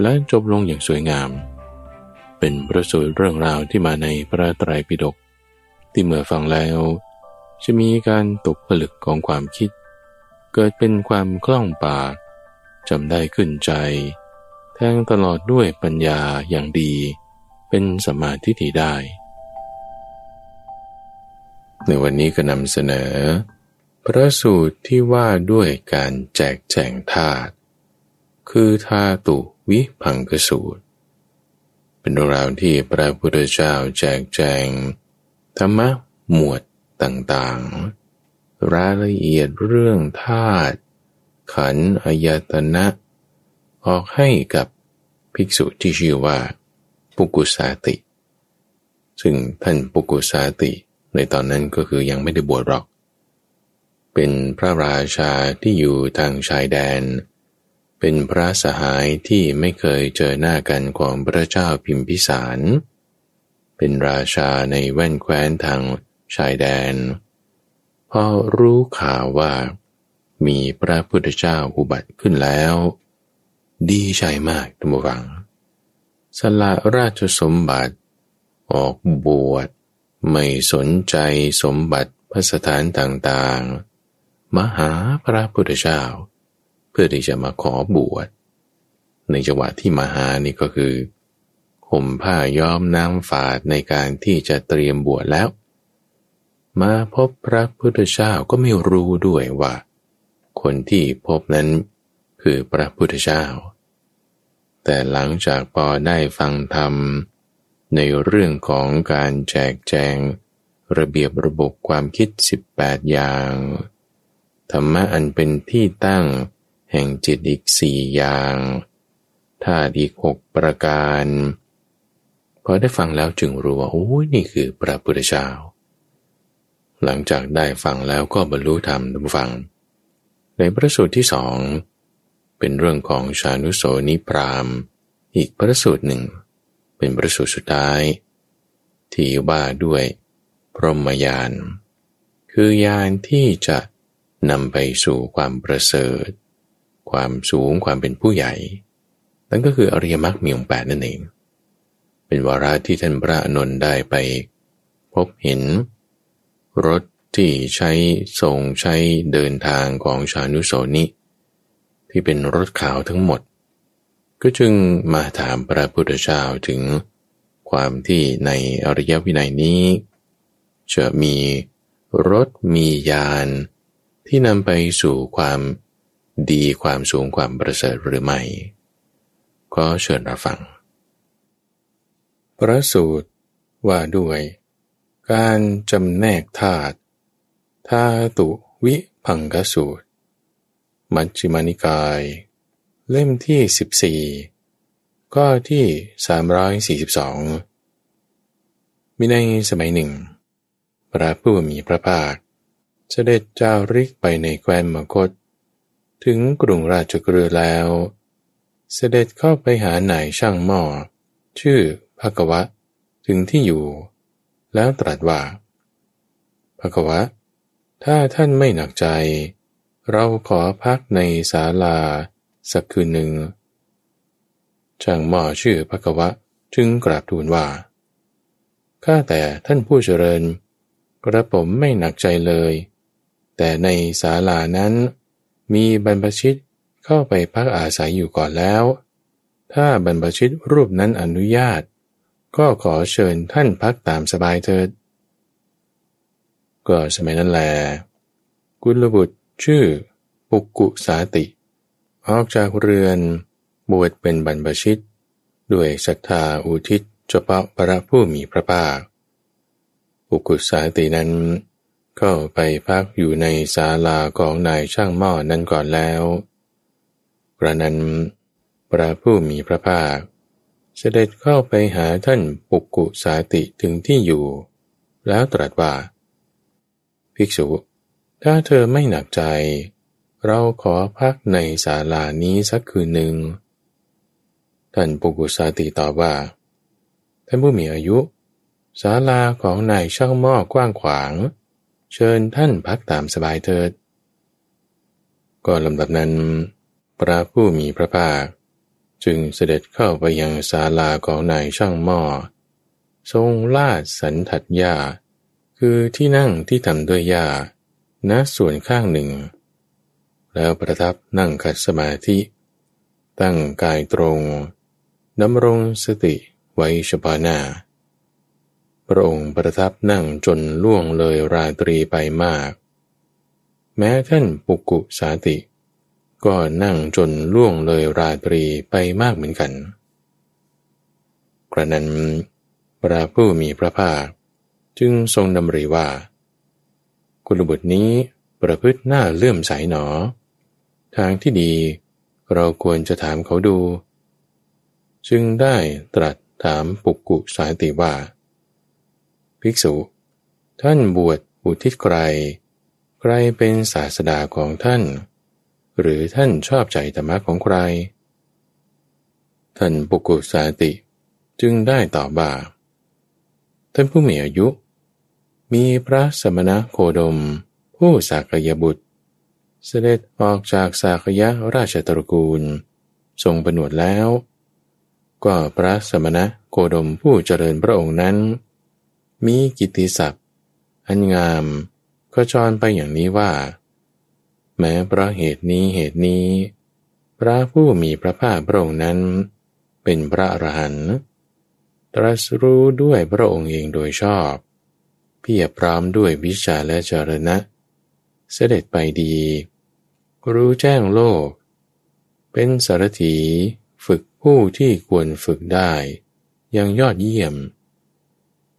และจบลงอย่างสวยงาม เป็นประสูตรเรื่องราวที่มาในพระไตรปิฎกที่เมื่อฟังแล้ว จะมีการตกผลึกของความคิด เกิดเป็นความคล่องปากจำได้ขึ้นใจ แทงตลอดด้วยปัญญาอย่างดี เป็นสมาธิที่ได้ ในวันนี้ก็นำเสนอ พระสูตรที่ว่าด้วยการแจกแจงธาตุคือธาตุ วิพังกสูตร เป็นเรื่องราวที่พระพุทธเจ้าแจกแจง ธรรมะหมวดต่างๆ รายละเอียดเรื่องธาตุขันอายตนะ ออกให้กับภิกษุที่ชื่อว่า ปุกุสาติ ซึ่งท่านปุกุสาติ ในตอนนั้นก็คือยังไม่ได้บวชหรอก เป็นพระราชาที่อยู่ทางชายแดน เป็นพระสหายที่ไม่เคยเจอหน้ากันของพระเจ้าพิมพิสาร เป็นราชาในแว่นแคว้นทางชายแดน พอรู้ข่าวว่า มีพระพุทธเจ้าอุบัติขึ้นแล้ว ดีใจมากทุกฝัง สละราชสมบัติ ออกบวช ไม่สนใจสมบัติพระสถานต่างๆ มหาพระพุทธเจ้า เพื่อที่จะมาขอบวช ในจังหวะที่มาหานี่ก็คือห่มผ้าย้อมน้ำฝาดในการที่จะเตรียมบวชแล้ว มาพบพระพุทธเจ้าก็ไม่รู้ด้วยว่า คนที่พบนั้นคือพระพุทธเจ้า แต่หลังจากพอได้ฟังธรรม ในเรื่องของการแจกแจง ระเบียบระบบความคิด 18 อย่าง ธรรมะอันเป็นที่ตั้ง แห่งจิตอีกสี่อย่างธาตุอีกหกประการพอได้ฟังแล้วจึงรู้ว่าโอ้ยนี่คือพระพุทธเจ้าหลังจากได้ฟังแล้วก็บรรลุธรรมทุกฟัง ในพระสูตรที่สองเป็นเรื่องของชานุโสนิพรามอีกพระสูตรหนึ่ง เป็นพระสูตรสุดท้าย ที่ว่าด้วยพรหมยาน คือยานที่จะนำไปสู่ความประเสริฐ ความสูงความเป็นผู้ใหญ่ นั่นก็คืออริยมรรคมีองค์แปดนั่นเอง เป็นวาระที่ท่านพระอนนท์ได้ไป พบเห็น รถที่ใช้ส่งใช้เดินทางของชานุโสนิที่เป็นรถขาวทั้งหมด ก็จึงมาถามพระพุทธเจ้าถึงความที่ในอริยวินัยนี้จะมีรถมียานที่นำไปสู่ความ ดีความสูงความประเสริฐหรือไม่ ก็เชิญรับฟัง พระสูตรว่าด้วย การจำแนกธาตุธาตุวิพังกสูตร มัชฌิมานิกาย เล่มที่ 14 ก็ที่ 342 มีในสมัยหนึ่ง พระผู้มีพระภาคเสด็จจาริกไปในแคว้นมคต ถึงกรุงราชกฤห์แล้ว เสด็จเข้าไปหานายช่างหม้อ ชื่อภกวะ ถึงที่อยู่ แล้วตรัสว่าภกวะ ถ้าท่านไม่หนักใจ เราขอพักในศาลาสักคืนหนึ่ง ช่างหม้อชื่อภกวะจึงกราบทูลว่า ข้าแต่ท่านผู้เจริญ กระผมไม่หนักใจเลย แต่ในศาลานั้น มีบรรพชิตเข้าไปพักอาศัยอยู่ก่อนแล้ว ถ้าบรรพชิตรูปนั้นอนุญาต ก็ขอเชิญท่านพักตามสบายเถิด ก็สมัยนั้นแล กุลบุตรชื่อ ปุกกุสาติ ออกจากเรือนบวชเป็นบรรพชิต ด้วยศรัทธาอุทิศเฉพาะพระผู้มีพระภาคปุกุสาตินั้น ก็ไปพักอยู่ในศาลาของนายช่างหม้อนั้นก่อนแล้วกระนั้นพระผู้มีพระภาค เสด็จเข้าไปหาท่านปุกกุสาติถึงที่อยู่ แล้วตรัสว่า ภิกษุ ถ้าเธอไม่หนักใจ เราขอพักในศาลานี้สักคืนหนึ่ง ท่านปุกกุสาติตอบว่า ท่านผู้มีอายุศาลาของนายช่างหม้อกว้างขวาง เชิญท่านพักตามสบายเถิดก่อนลำดับนั้น พระผู้มีพระภาค จึงเสด็จเข้าไปยังศาลาของนายช่างหม้อ ทรงลาดสันทัดยาคือที่นั่งที่ทำด้วยหญ้าณส่วนข้างหนึ่ง แล้วประทับนั่งขัดสมาธิ ตั้งกายตรงดำรงสติไว้เฉพาะหน้า ระองค์ประทับนั่งจนล่วงเลยราตรีไปมาก แม้ท่านปุกุสาติ ก็นั่งจนล่วงเลยราตรีไปมากเหมือนกัน กระนั้นพระผู้มีพระภาค จึงทรงดำริว่าคุณบุตรนี้ประพฤติหน้าเลื่อมใสหนอ ทางที่ดีเราควรจะถามเขาดู จึงได้ตรัสถามปุกุสาติว่า ภิกษุ ท่านบวชอุทิศใคร ใครเป็นศาสดาของท่าน หรือท่านชอบใจธรรมะของใคร ท่านปุกุสาติจึงได้ตอบว่า ท่านผู้มีอายุ มีพระสมณะโคดม ผู้สากยบุตร เสด็จออกจากสากยะราชตระกูล ทรงประนวดแล้ว ก็พระสมณะโคดมผู้เจริญพระองค์นั้น มีกิตติศัพท์ อันงามก็จรไปอย่างนี้ว่า แม้เพราะเหตุนี้เหตุนี้ พระผู้มีพระภาคพระองค์นั้น เป็นพระอรหันต์ตรัสรู้ด้วยพระองค์เองโดยชอบ เพียรพร้อมด้วยวิชาและจรณะ เสด็จไปดี รู้แจ้งโลก เป็นสารถีฝึกผู้ที่ควรฝึกได้ ยังยอดเยี่ยม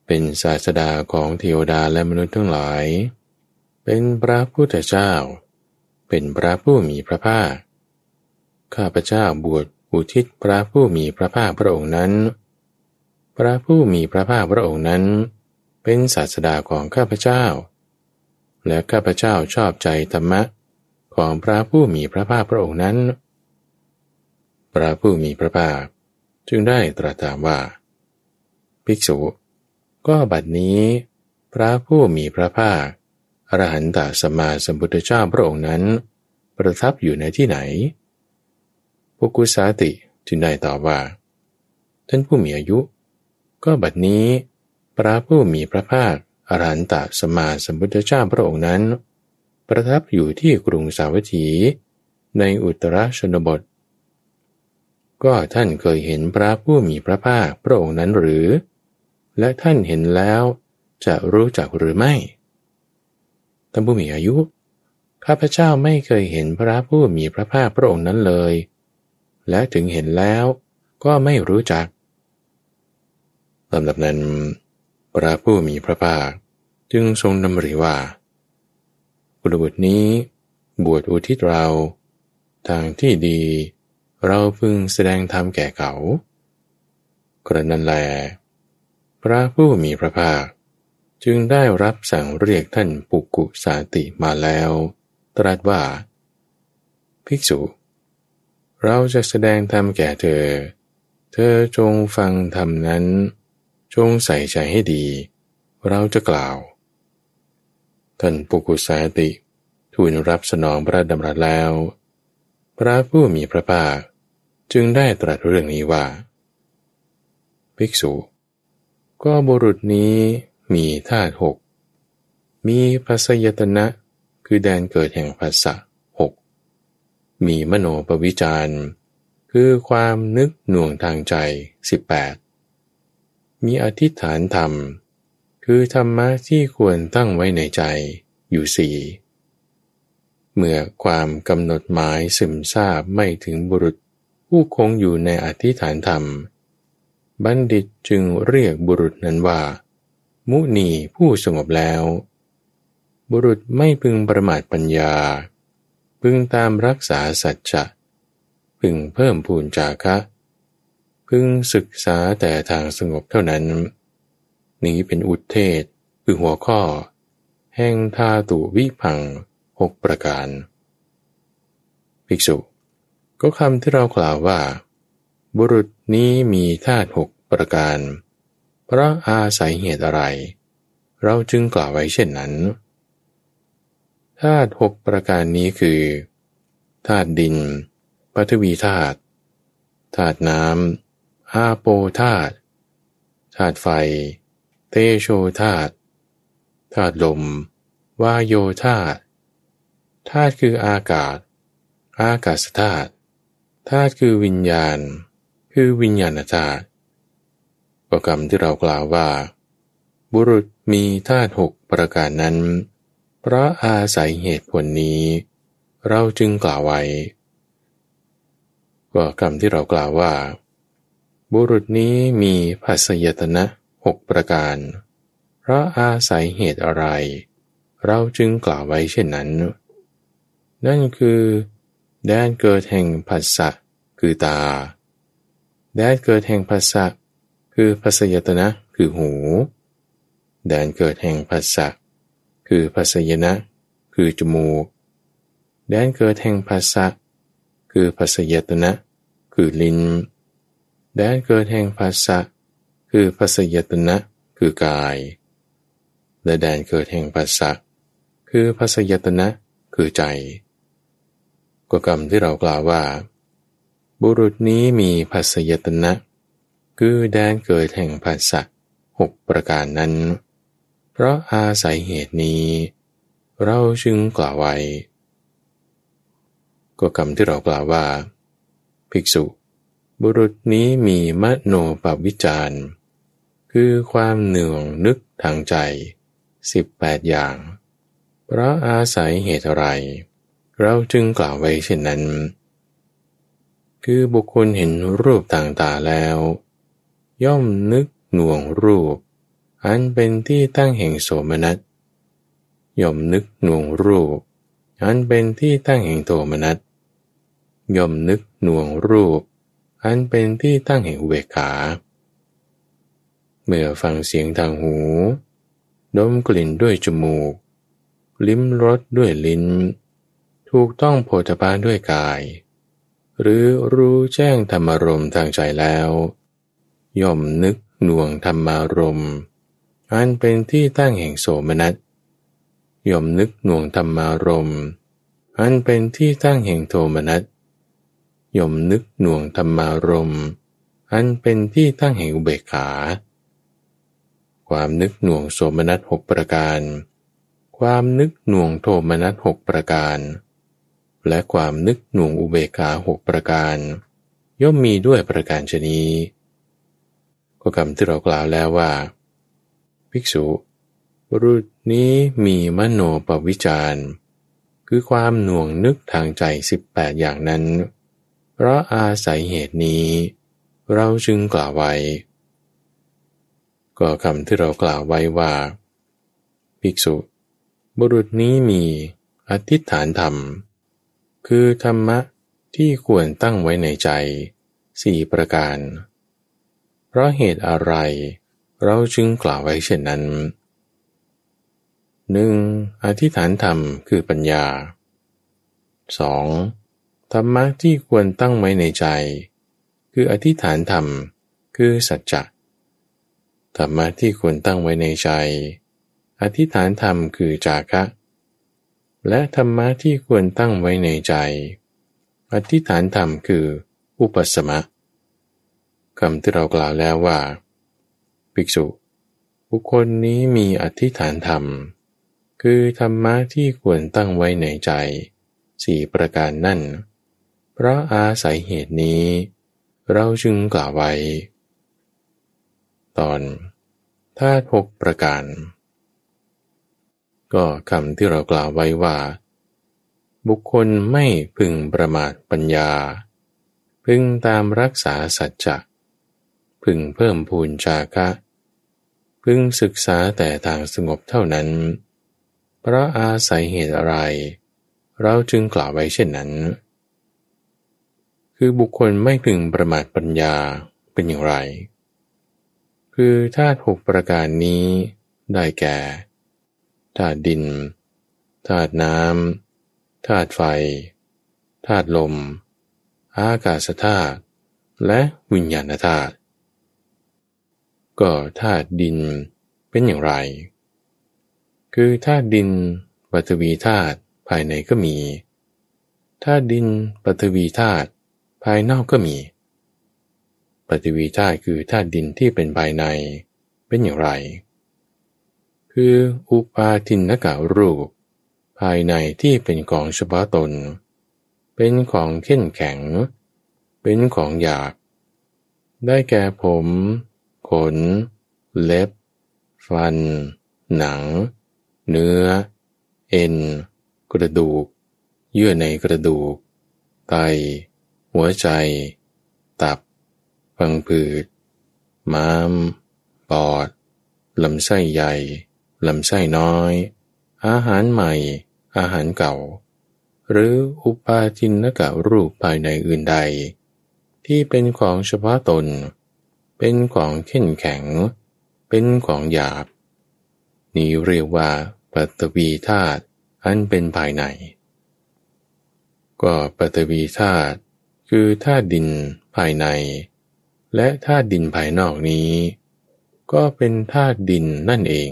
เป็นศาสดาของเทวดาและมนุษย์ทั้งหลาย เป็นพระพุทธเจ้า เป็นพระผู้มีพระภาค ข้าพเจ้าบวชอุทิศพระผู้มีพระภาคพระองค์นั้น พระผู้มีพระภาคพระองค์นั้น เป็นศาสดาของข้าพเจ้า และข้าพเจ้าชอบใจธรรมะของพระผู้มีพระภาคพระองค์นั้น พระผู้มีพระภาคจึงได้ตรัสถามว่า ภิกษุ ก็บัดนี้ พระผู้มีพระภาคอรหันตสัมมาสัมพุทธเจ้าพระองค์นั้น ประทับอยู่ในที่ไหนปุกุสาติจึงได้ตอบว่า ท่านผู้มีอายุ ก็บัดนี้ พระผู้มีพระภาคอรหันตสัมมาสัมพุทธเจ้าพระองค์นั้น ประทับอยู่ที่กรุงสาวัตถี ในอุตรชนบท ก็ท่านเคยเห็นพระผู้มีพระภาคพระองค์นั้นหรือ และท่านเห็นแล้วจะรู้จักหรือไม่ท่านผู้มีอายุ ข้าพเจ้าไม่เคยเห็นพระผู้มีพระภาคพระองค์นั้นเลย และถึงเห็นแล้วก็ไม่รู้จักลำดับนั้น พระผู้มีพระภาคจึงทรงดำริว่าบุรบุตรนี้ บวชอุทิศเรา ทางที่ดี เราพึงแสดงธรรมแก่เขา กระนั้นแล พระผู้มีพระภาค จึงได้รับสั่งเรียกท่านปุกุสาติมาแล้ว ตรัสว่า ภิกษุ เราจะแสดงธรรมแก่เธอ เธอจงฟังธรรมนั้น จงใส่ใจให้ดี เราจะกล่าว ท่านปุกุสาติทูลรับสนองพระดำรัสแล้ว พระผู้มีพระภาค จึงได้ตรัสเรื่องนี้ว่า ภิกษุ ก็บุรุษนี้มีธาตุหก มีภาษยตนะ คือแดนเกิดแห่งภาษะหก มีมโนปวิจารคือความนึกหน่วงทางใจ 18 มีอธิษฐานธรรม คือธรรมะที่ควรตั้งไว้ในใจอยู่สี่เมื่อความกำหนดหมายซึมซาบไม่ถึงบุรุษ ผู้คงอยู่ในอธิษฐานธรรม บัณฑิตจึงเรียกบุรุษนั้นว่า มุนีผู้สงบแล้ว บุรุษไม่พึงประมาทปัญญา พึงตามรักษาสัจจะ พึงเพิ่มพูนจาคะ พึงศึกษาแต่ทางสงบเท่านั้น นี้เป็นอุทเทศคือหัวข้อ แห่งธาตุวิพังหกประการ ภิกษุ ก็คำที่เรากล่าวว่า บุรุษนี้มีธาตุหกประการ เพราะอาศัยเหตุอะไร เราจึงกล่าวไว้เช่นนั้น ธาตุหกประการนี้คือ ธาตุดินปฐวีธาตุ ธาตุน้ำอาโปธาตุ ธาตุไฟ เตโชธาตุ ธาตุลม วาโยธาตุ ธาตุคืออากาศ อากาศธาตุ ธาตุคือวิญญาณ คือวิญญาณธาตุประกรรมที่เรากล่าวว่า บุรุษมีธาตุหกประการนั้น เพราะอาศัยเหตุผลนี้ เราจึงกล่าวไว้ก็คำที่เรากล่าวว่า บุรุษนี้มีภาษยตนะหกประการ เพราะอาศัยเหตุอะไร เราจึงกล่าวไว้เช่นนั้น นั่นคือ แดนเกิดแห่งภาษะคือตา แดนเกิดแห่งภาษะคือภาษยตนะคือหู แดนเกิดแห่งภาษะคือภาษยนะ คือจมูก แดนเกิดแห่งภาษะคือภาษยตนะ คือลิ้น แดนเกิดแห่งภาษะคือภาษยตนะ คือกาย และแดนเกิดแห่งภาษะคือภาษยตนะ คือใจ ก็กรรมที่เรากล่าวว่า บุรุษนี้มีภาษยตนะ คือแดนเกิดแห่งภาษะหกประการนั้น เพราะอาศัยเหตุนี้ เราจึงกล่าวไว้ ก็คำที่เรากล่าวว่า ภิกษุ บุรุษนี้มีมโนปวิจารคือความเหนื่องนึกทางใจสิบแปดอย่าง เพราะอาศัยเหตุอะไร เราจึงกล่าวไว้เช่นนั้น คือบุคคลเห็นรูปต่างๆแล้ว ย่อมนึกหน่วงรูป อันเป็นที่ตั้งแห่งโสมนัสย่อมนึกหน่วงรูป อันเป็นที่ตั้งแห่งโทมนัสย่อมนึกหน่วงรูป อันเป็นที่ตั้งแห่งเวขา เมื่อฟังเสียงทางหู ดมกลิ่นด้วยจมูก ลิ้มรสด้วยลิ้น ถูกต้องโผฏฐาด้วยกาย หรือรู้แจ้งธรรมารมทางใจแล้ว ย่อมนึกหน่วงธรรมารมอันเป็นที่ตั้งแห่งโสมนัสย่อมนึกหน่วงธรรมารมอันเป็นที่ตั้งแห่งโทมนัสย่อมนึกหน่วงธรรมารมอันเป็นที่ตั้งแห่งอุเบกขา ความนึกหน่วงโสมนัสหกประการ ความนึกหน่วงโทมนัสหกประการ และความนึกหน่วงอุเบกขาหกประการ ย่อมมีด้วยประการชนีก็คำที่เรากล่าวแล้วว่า ภิกษุบุรุษนี้มีมโนปวิจารคือความหน่วงนึกทางใจสิบแปดอย่างนั้น เพราะอาศัยเหตุนี้ เราจึงกล่าวไว้ ก็คำที่เรากล่าวไว้ว่า ภิกษุ บุรุษนี้มีอธิษฐานธรรม คือธรรมะที่ควรตั้งไว้ในใจสี่ประการ เพราะเหตุอะไรเราจึงกล่าวไว้เช่นนั้นหนึ่งอธิษฐานธรรมคือปัญญา 2. ธรรมะที่ควรตั้งไว้ในใจ คืออธิษฐานธรรม คือสัจจะธรรมะที่ควรตั้งไว้ในใจ อธิษฐานธรรมคือจาคะ และธรรมะที่ควรตั้งไว้ในใจ อธิษฐานธรรมคืออุปสมะคำที่เรากล่าวแล้วว่า ภิกษุ บุคคลนี้มีอธิษฐานธรรม คือธรรมะที่ควรตั้งไว้ในใจสี่ประการนั่น เพราะอาศัยเหตุนี้ เราจึงกล่าวไว้ ตอนธาตุหกประการ ก็คำที่เรากล่าวไว้ว่า บุคคลไม่พึงประมาทปัญญา พึงตามรักษาสัจจะพึงเพิ่มพูนจาคะ พึงศึกษาแต่ทางสงบเท่านั้น เพราะอาศัยเหตุอะไร เราจึงกล่าวไว้เช่นนั้น คือบุคคลไม่พึงประมาทปัญญาเป็นอย่างไร คือธาตุหกประการนี้ได้แก่ ธาตุดิน ธาตุน้ำ ธาตุไฟ ธาตุลม อากาศธาตุ และวิญญาณธาตุ ก็ธาตุดินเป็นอย่างไร คือธาตุดินปฐวีธาตุภายในก็มี ธาตุดินปฐวีธาตุภายนอกก็มี ปฐวีธาตุคือธาตุดินที่เป็นภายในเป็นอย่างไร คืออุปาทินกะรูป ภายในที่เป็นของเฉพาะตน เป็นของเข้นแข็ง เป็นของหยาบ ได้แก่ผม ขน เล็บ ฟัน หนัง เนื้อ เอ็น กระดูก เยื่อในกระดูก ไต หัวใจ ตับพังผืดม้าม ปอด ลำไส้ใหญ่ ลำไส้น้อย อาหารใหม่ อาหารเก่า หรืออุปาทินกะรูปภายในอื่นใด ที่เป็นของเฉพาะตน เป็นของเข้นแข็ง เป็นของหยาบ นี้เรียกว่าปัตวีธาตุอันเป็นภายใน ก็ปัตวีธาตุคือธาตุดินภายใน และธาตุดินภายนอกนี้ ก็เป็นธาตุดินนั่นเอง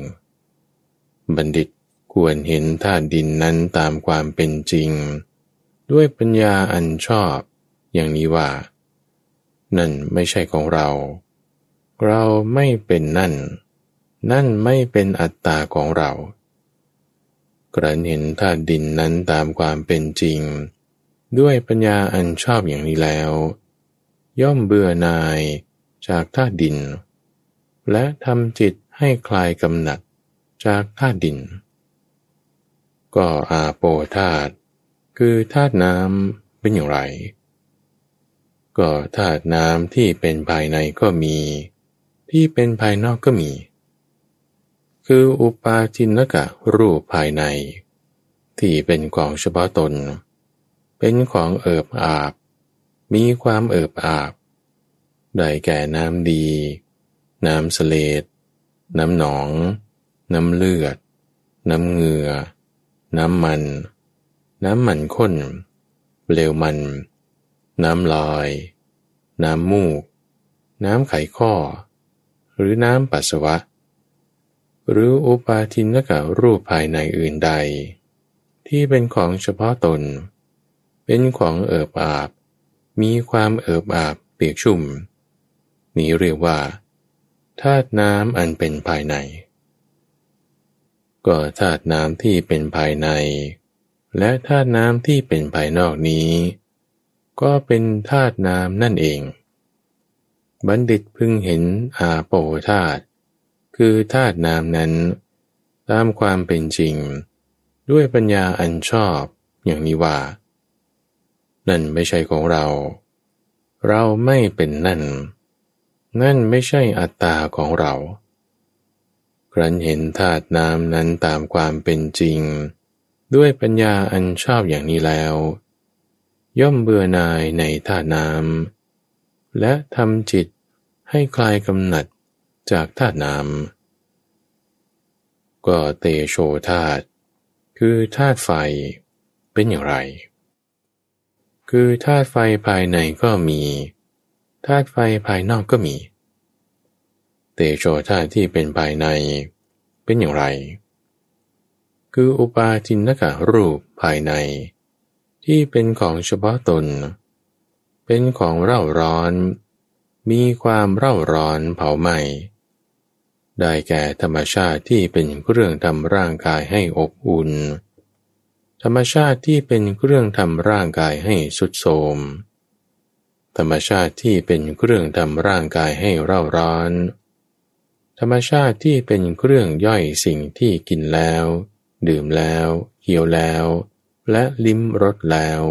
บัณฑิตควรเห็นธาตุดินนั้นตามความเป็นจริง ด้วยปัญญาอันชอบ อย่างนี้ว่า นั่นไม่ใช่ของเรา เราไม่เป็นนั่น นั่นไม่เป็นอัตตาของเรากระเห็นธาตุดินนั้นตามความเป็นจริง ด้วยปัญญาอันชอบอย่างนี้แล้ว ย่อมเบื่อนายจากธาตุดิน และทำจิตให้คลายกำหนัด จากธาตุดิน ก็อาโปธาตุคือธาตุน้ำเป็นอย่างไร ก็ธาตุน้ำที่เป็นภายในก็มี ที่เป็นภายนอกก็มี คืออุปาทินกะรูปภายใน ที่เป็นของเฉพาะตน เป็นของเอิบอาบ มีความเอิบอาบ ได้แก่น้ำดี น้ำเสลดน้ำหนอง น้ำเลือด น้ำเหงื่อ น้ำมัน น้ำมันข้น เปลวมัน น้ำลอยน้ำมูก น้ำไขข้อ หรือน้ำปัสสาวะ หรืออุปาทินกะรูปภายในอื่นใด ที่เป็นของเฉพาะตน เป็นของเอิบอาบ มีความเอิบอาบเปียกชุ่ม นี้เรียกว่าธาตุน้ำอันเป็นภายใน ก็ธาตุน้ำที่เป็นภายใน และธาตุน้ำที่เป็นภายนอกนี้ ก็เป็นธาตุน้ำนั่นเอง บัณฑิตพึงเห็นอาโปธาตุคือธาตุน้ำนั้น ตามความเป็นจริง ด้วยปัญญาอันชอบอย่างนี้ว่า นั่นไม่ใช่ของเรา เราไม่เป็นนั่น นั่นไม่ใช่อัตตาของเรา ครั้นเห็นธาตุน้ำนั้นตามความเป็นจริง ด้วยปัญญาอันชอบอย่างนี้แล้ว ย่อมเบื่อนายในท่าน้ำและทำจิตให้คลายกำหนัดจากท่าน้ำก็เตโชธาตุคือธาตุไฟเป็นอย่างไร คือธาตุไฟภายในก็มีธาตุไฟภายนอกก็มี ตโชธาที่เป็นภายในเป็นอย่างไร คืออุปาทินกะรูปภายใน ที่เป็นของเฉพาะตน เป็นของเร่าร้อน มีความเร่าร้อนเผาไหม้ได้แก่ธรรมชาติที่เป็นเครื่องทำร่างกายให้อบอุ่น ธรรมชาติที่เป็นเครื่องทำร่างกายให้สุดโทมธรรมชาติที่เป็นเครื่องทำร่างกายให้เร่าร้อน ธรรมชาติที่เป็นเครื่องย่อยสิ่งที่กินแล้ว ดื่มแล้วเคี้ยวแล้ว และลิ้มรสแล้ว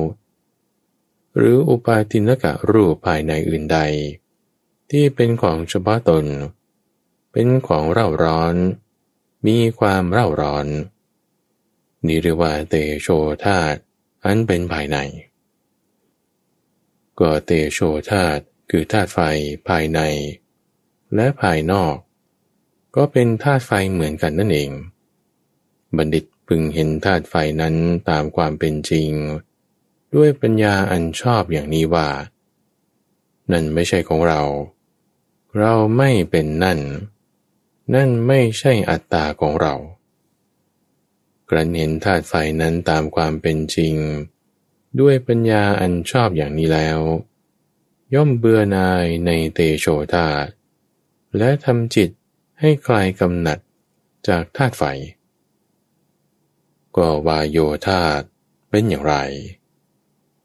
หรืออุปาทินกะรูปภายในอื่นใด ที่เป็นของเฉพาะตน เป็นของเร่าร้อน มีความเร่าร้อน นิรวาเตโชธาตอันเป็นภายใน ก็เตโชธาตคือธาตุไฟภายใน และภายนอก ก็เป็นธาตุไฟเหมือนกันนั่นเอง บัณฑิตพึงเห็นธาตุไฟนั้นตามความเป็นจริง ด้วยปัญญาอันชอบอย่างนี้ว่า นั่นไม่ใช่ของเรา เราไม่เป็นนั่น นั่นไม่ใช่อัตตาของเรากระเห็นธาตุไฟนั้นตามความเป็นจริง ด้วยปัญญาอันชอบอย่างนี้แล้ว ย่อมเบื่อนายในเตโชธาตและทำจิต ให้คลายกำหนัดจากธาตุไฟ ก็วายโยธาตเป็นอย่างไร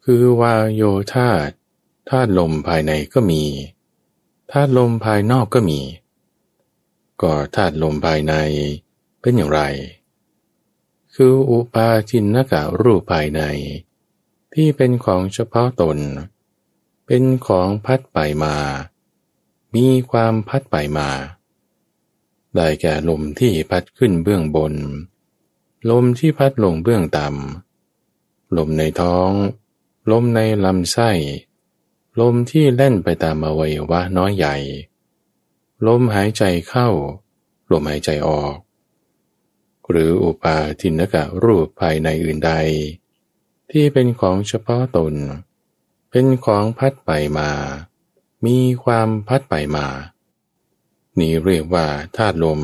คือวายโยธาตธาตุลมภายในก็มี ธาตุลมภายนอกก็มี ก็ธาตุลมภายในเป็นอย่างไร คืออุปาทินนกะรูปภายใน ที่เป็นของเฉพาะตน เป็นของพัดไปมา มีความพัดไปมา ได้แก่ลมที่พัดขึ้นเบื้องบน ลมที่พัดลงเบื้องต่ำ ลมในท้อง ลมในลำไส้ ลมที่เล่นไปตามอวัยวะน้อยใหญ่ ลมหายใจเข้า ลมหายใจออก หรืออุปาทินกะรูปภายในอื่นใด ที่เป็นของเฉพาะตน เป็นของพัดไปมา มีความพัดไปมา นี่เรียกว่าธาตุลม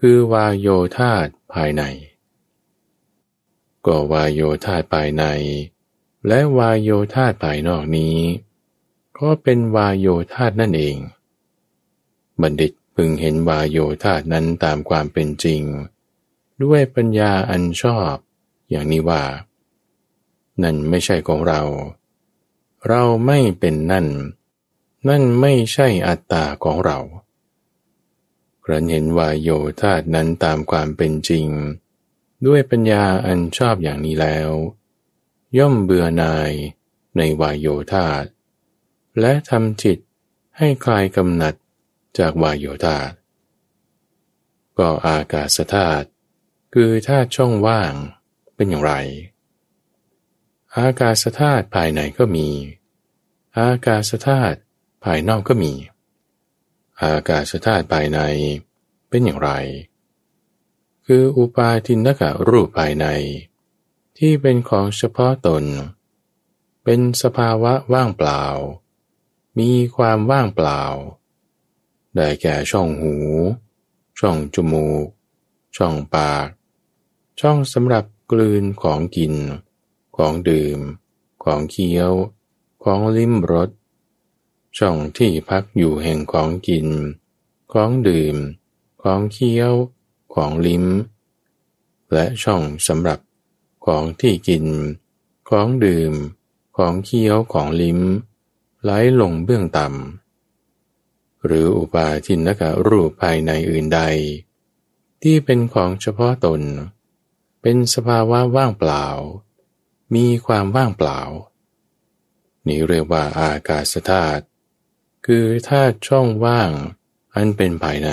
คือวายโยธาตุภายใน ก็วายโยธาตุภายใน และวายโยธาตุภายนอกนี้ ก็เป็นวายโยธาตุนั่นเอง บัณฑิตพึงเห็นวายโยธาตุนั้นตามความเป็นจริง ด้วยปัญญาอันชอบ อย่างนี้ว่า นั่นไม่ใช่ของเรา เราไม่เป็นนั่น นั่นไม่ใช่อัตตาของเรา ครั้นเห็นวายโยธาตนั้นตามความเป็นจริง ด้วยปัญญาอันชอบอย่างนี้แล้ว ย่อมเบื่อนายในวายโยธาตและทำจิตให้คลายกำหนัดจากวายโยธาตก็อากาศธาตุคือธาตุช่องว่างเป็นอย่างไร อากาศธาตุภายในก็มี อากาศธาตุภายนอกก็มี อากาศธาตุภายในเป็นอย่างไร คืออุปาทินกะรูปภายใน ที่เป็นของเฉพาะตน เป็นสภาวะว่างเปล่า มีความว่างเปล่า ได้แก่ช่องหู ช่องจมูก ช่องปาก ช่องสำหรับกลืนของกิน ของดื่ม ของเคี้ยว ของลิ้มรส ช่องที่พักอยู่แห่งของกิน ของดื่ม ของเคี้ยว ของลิ้ม และช่องสำหรับของที่กิน ของดื่ม ของเคี้ยวของลิ้ม ไหลลงเบื้องต่ำหรืออุปาทินกะรูปภายในอื่นใด ที่เป็นของเฉพาะตน เป็นสภาวะว่างเปล่า มีความว่างเปล่า นี่เรียกว่าอากาศธาตุ คือธาตุช่องว่างอันเป็นภายใน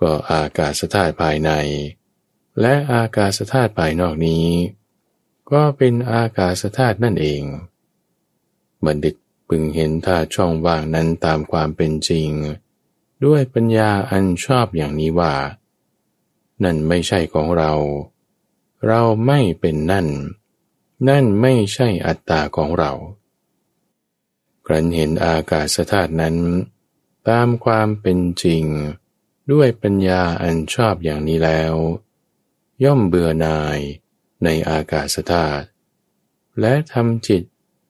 ก็อากาศธาตุภายใน และอากาศธาตุภายนอกนี้ ก็เป็นอากาศธาตุนั่นเอง บัณฑิตพึงเห็นธาตุช่องว่างนั้นตามความเป็นจริง ด้วยปัญญาอันชอบอย่างนี้ว่า นั่นไม่ใช่ของเรา เราไม่เป็นนั่น นั่นไม่ใช่อัตตาของเรา ครั้นเห็นอากาศธาตุนั้น ตามความเป็นจริง ด้วยปัญญาอันชอบอย่างนี้แล้ว ย่อมเบื่อนายในอากาศธาตุและทำจิต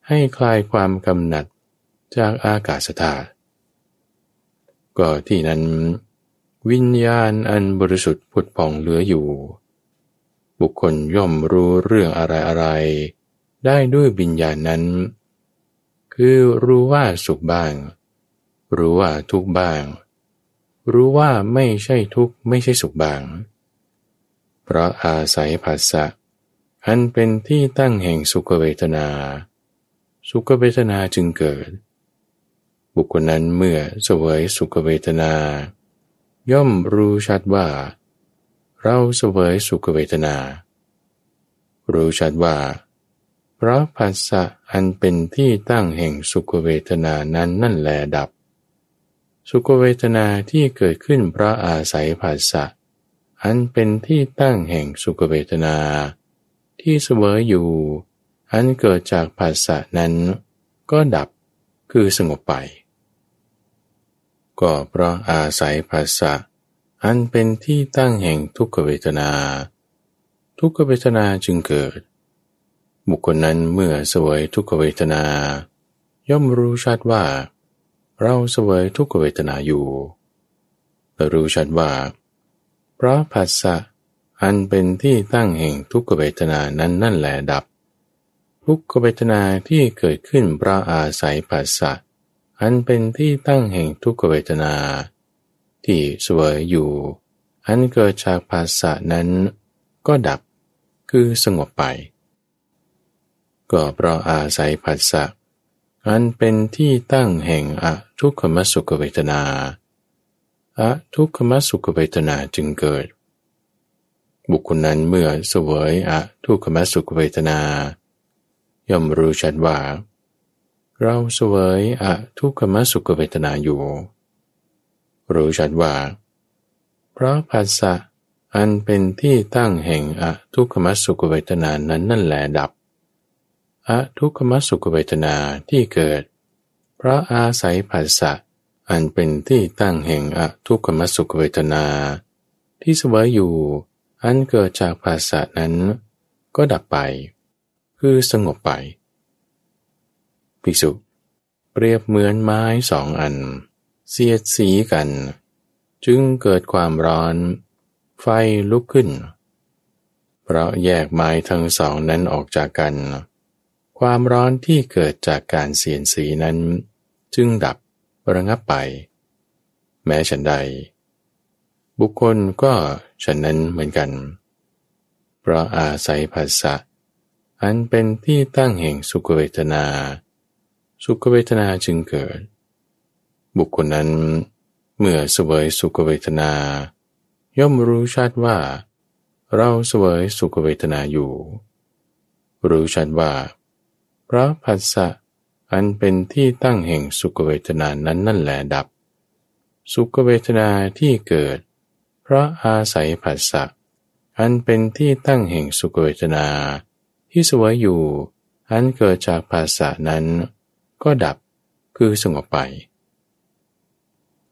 ให้คลายความกำหนัดจากอากาศธาตุก็ที่นั้น วิญญาณอันบริสุทธิ์ผุดผ่องเหลืออยู่ บุคคลย่อมรู้เรื่องอะไรอะไรได้ด้วยวิญญาณนั้น คือรู้ว่าสุขบ้าง รู้ว่าทุกบ้าง รู้ว่าไม่ใช่ทุกไม่ใช่สุขบ้าง เพราะอาศัยภาษะอันเป็นที่ตั้งแห่งสุขเวทนา สุขเวทนาจึงเกิด บุคคลนั้นเมื่อเสวยสุขเวทนา ย่อมรู้ชัดว่า เราเสวยสุขเวทนา รู้ชัดว่า พราะผัสสะอันเป็นที่ตั้งแห่งสุขเวทนานั้นนั่นแลดับ สุขเวทนาที่เกิดขึ้นเพราะอาศัยผัสสะอันเป็นที่ตั้งแห่งสุขเวทนา ที่เสวยอยู่ อันเกิดจากผัสสะนั้นก็ดับคือสงบไป ก็เพราะอาศัยผัสสะอันเป็นที่ตั้งแห่งทุกขเวทนา ทุกขเวทนาจึงเกิด บุคคลนั้นเมื่อเสวยทุกขเวทนา ย่อมรู้ชัดว่า เราเสวยทุกขเวทนาอยู่และรู้ชัดว่า เพราะผัสสะอันเป็นที่ตั้งแห่งทุกขเวทนานั้นนั่นแหละดับ ทุกขเวทนาที่เกิดขึ้นเพระอาศัยผัสสะอันเป็นที่ตั้งแห่งทุกขเวทนา ที่สวยอยู่ อันเกิดจากภาษะนั้นก็ดับ คือสงบไป ก็เพราะอาศัยภาษะอันเป็นที่ตั้งแห่งอะทุกขมสุขเวทนาอะทุกขมสุขเวทนาจึงเกิด บุคคลนั้นเมื่อสวยอะทุกขมสุขเวทนา ย่อมรู้ชัดว่า เราสวยอะทุกขมสุขเวทนาอยู่ รู้ชัดว่าเพราะภาษะอันเป็นที่ตั้งแห่งอะทุกขมสุขเวทนานั้นนั่นแหละดับ อทุกขมสุขเวทนาที่เกิด เพราะอาศัยภาษะอันเป็นที่ตั้งแห่งอทุกขมสุขเวทนา ที่สวยอยู่ อันเกิดจากภาษะนั้น ก็ดับไป คือสงบไป ภิกษุ เปรียบเหมือนไม้สองอัน เสียดสีกัน จึงเกิดความร้อน ไฟลุกขึ้น เพราะแยกไม้ทั้งสองนั้นออกจากกัน ความร้อนที่เกิดจากการเสียดสีนั้น จึงดับระงับไป แม้ฉันใด บุคคลก็ฉันนั้นเหมือนกัน เพราะอาศัยภาษะอันเป็นที่ตั้งแห่งสุขเวทนา สุขเวทนาจึงเกิด บุคคลนั้น เมื่อเสวยสุขเวทนา ย่อมรู้ชัดว่า เราเสวยสุขเวทนาอยู่ รู้ชัดว่า พระผัสสะอันเป็นที่ตั้งแห่งสุขเวทนานั้นนั่นแหละดับ สุขเวทนาที่เกิด เพราะอาศัยผัสสะอันเป็นที่ตั้งแห่งสุขเวทนา ที่สวยอยู่ อันเกิดจากภาษะนั้น ก็ดับคือสงบไป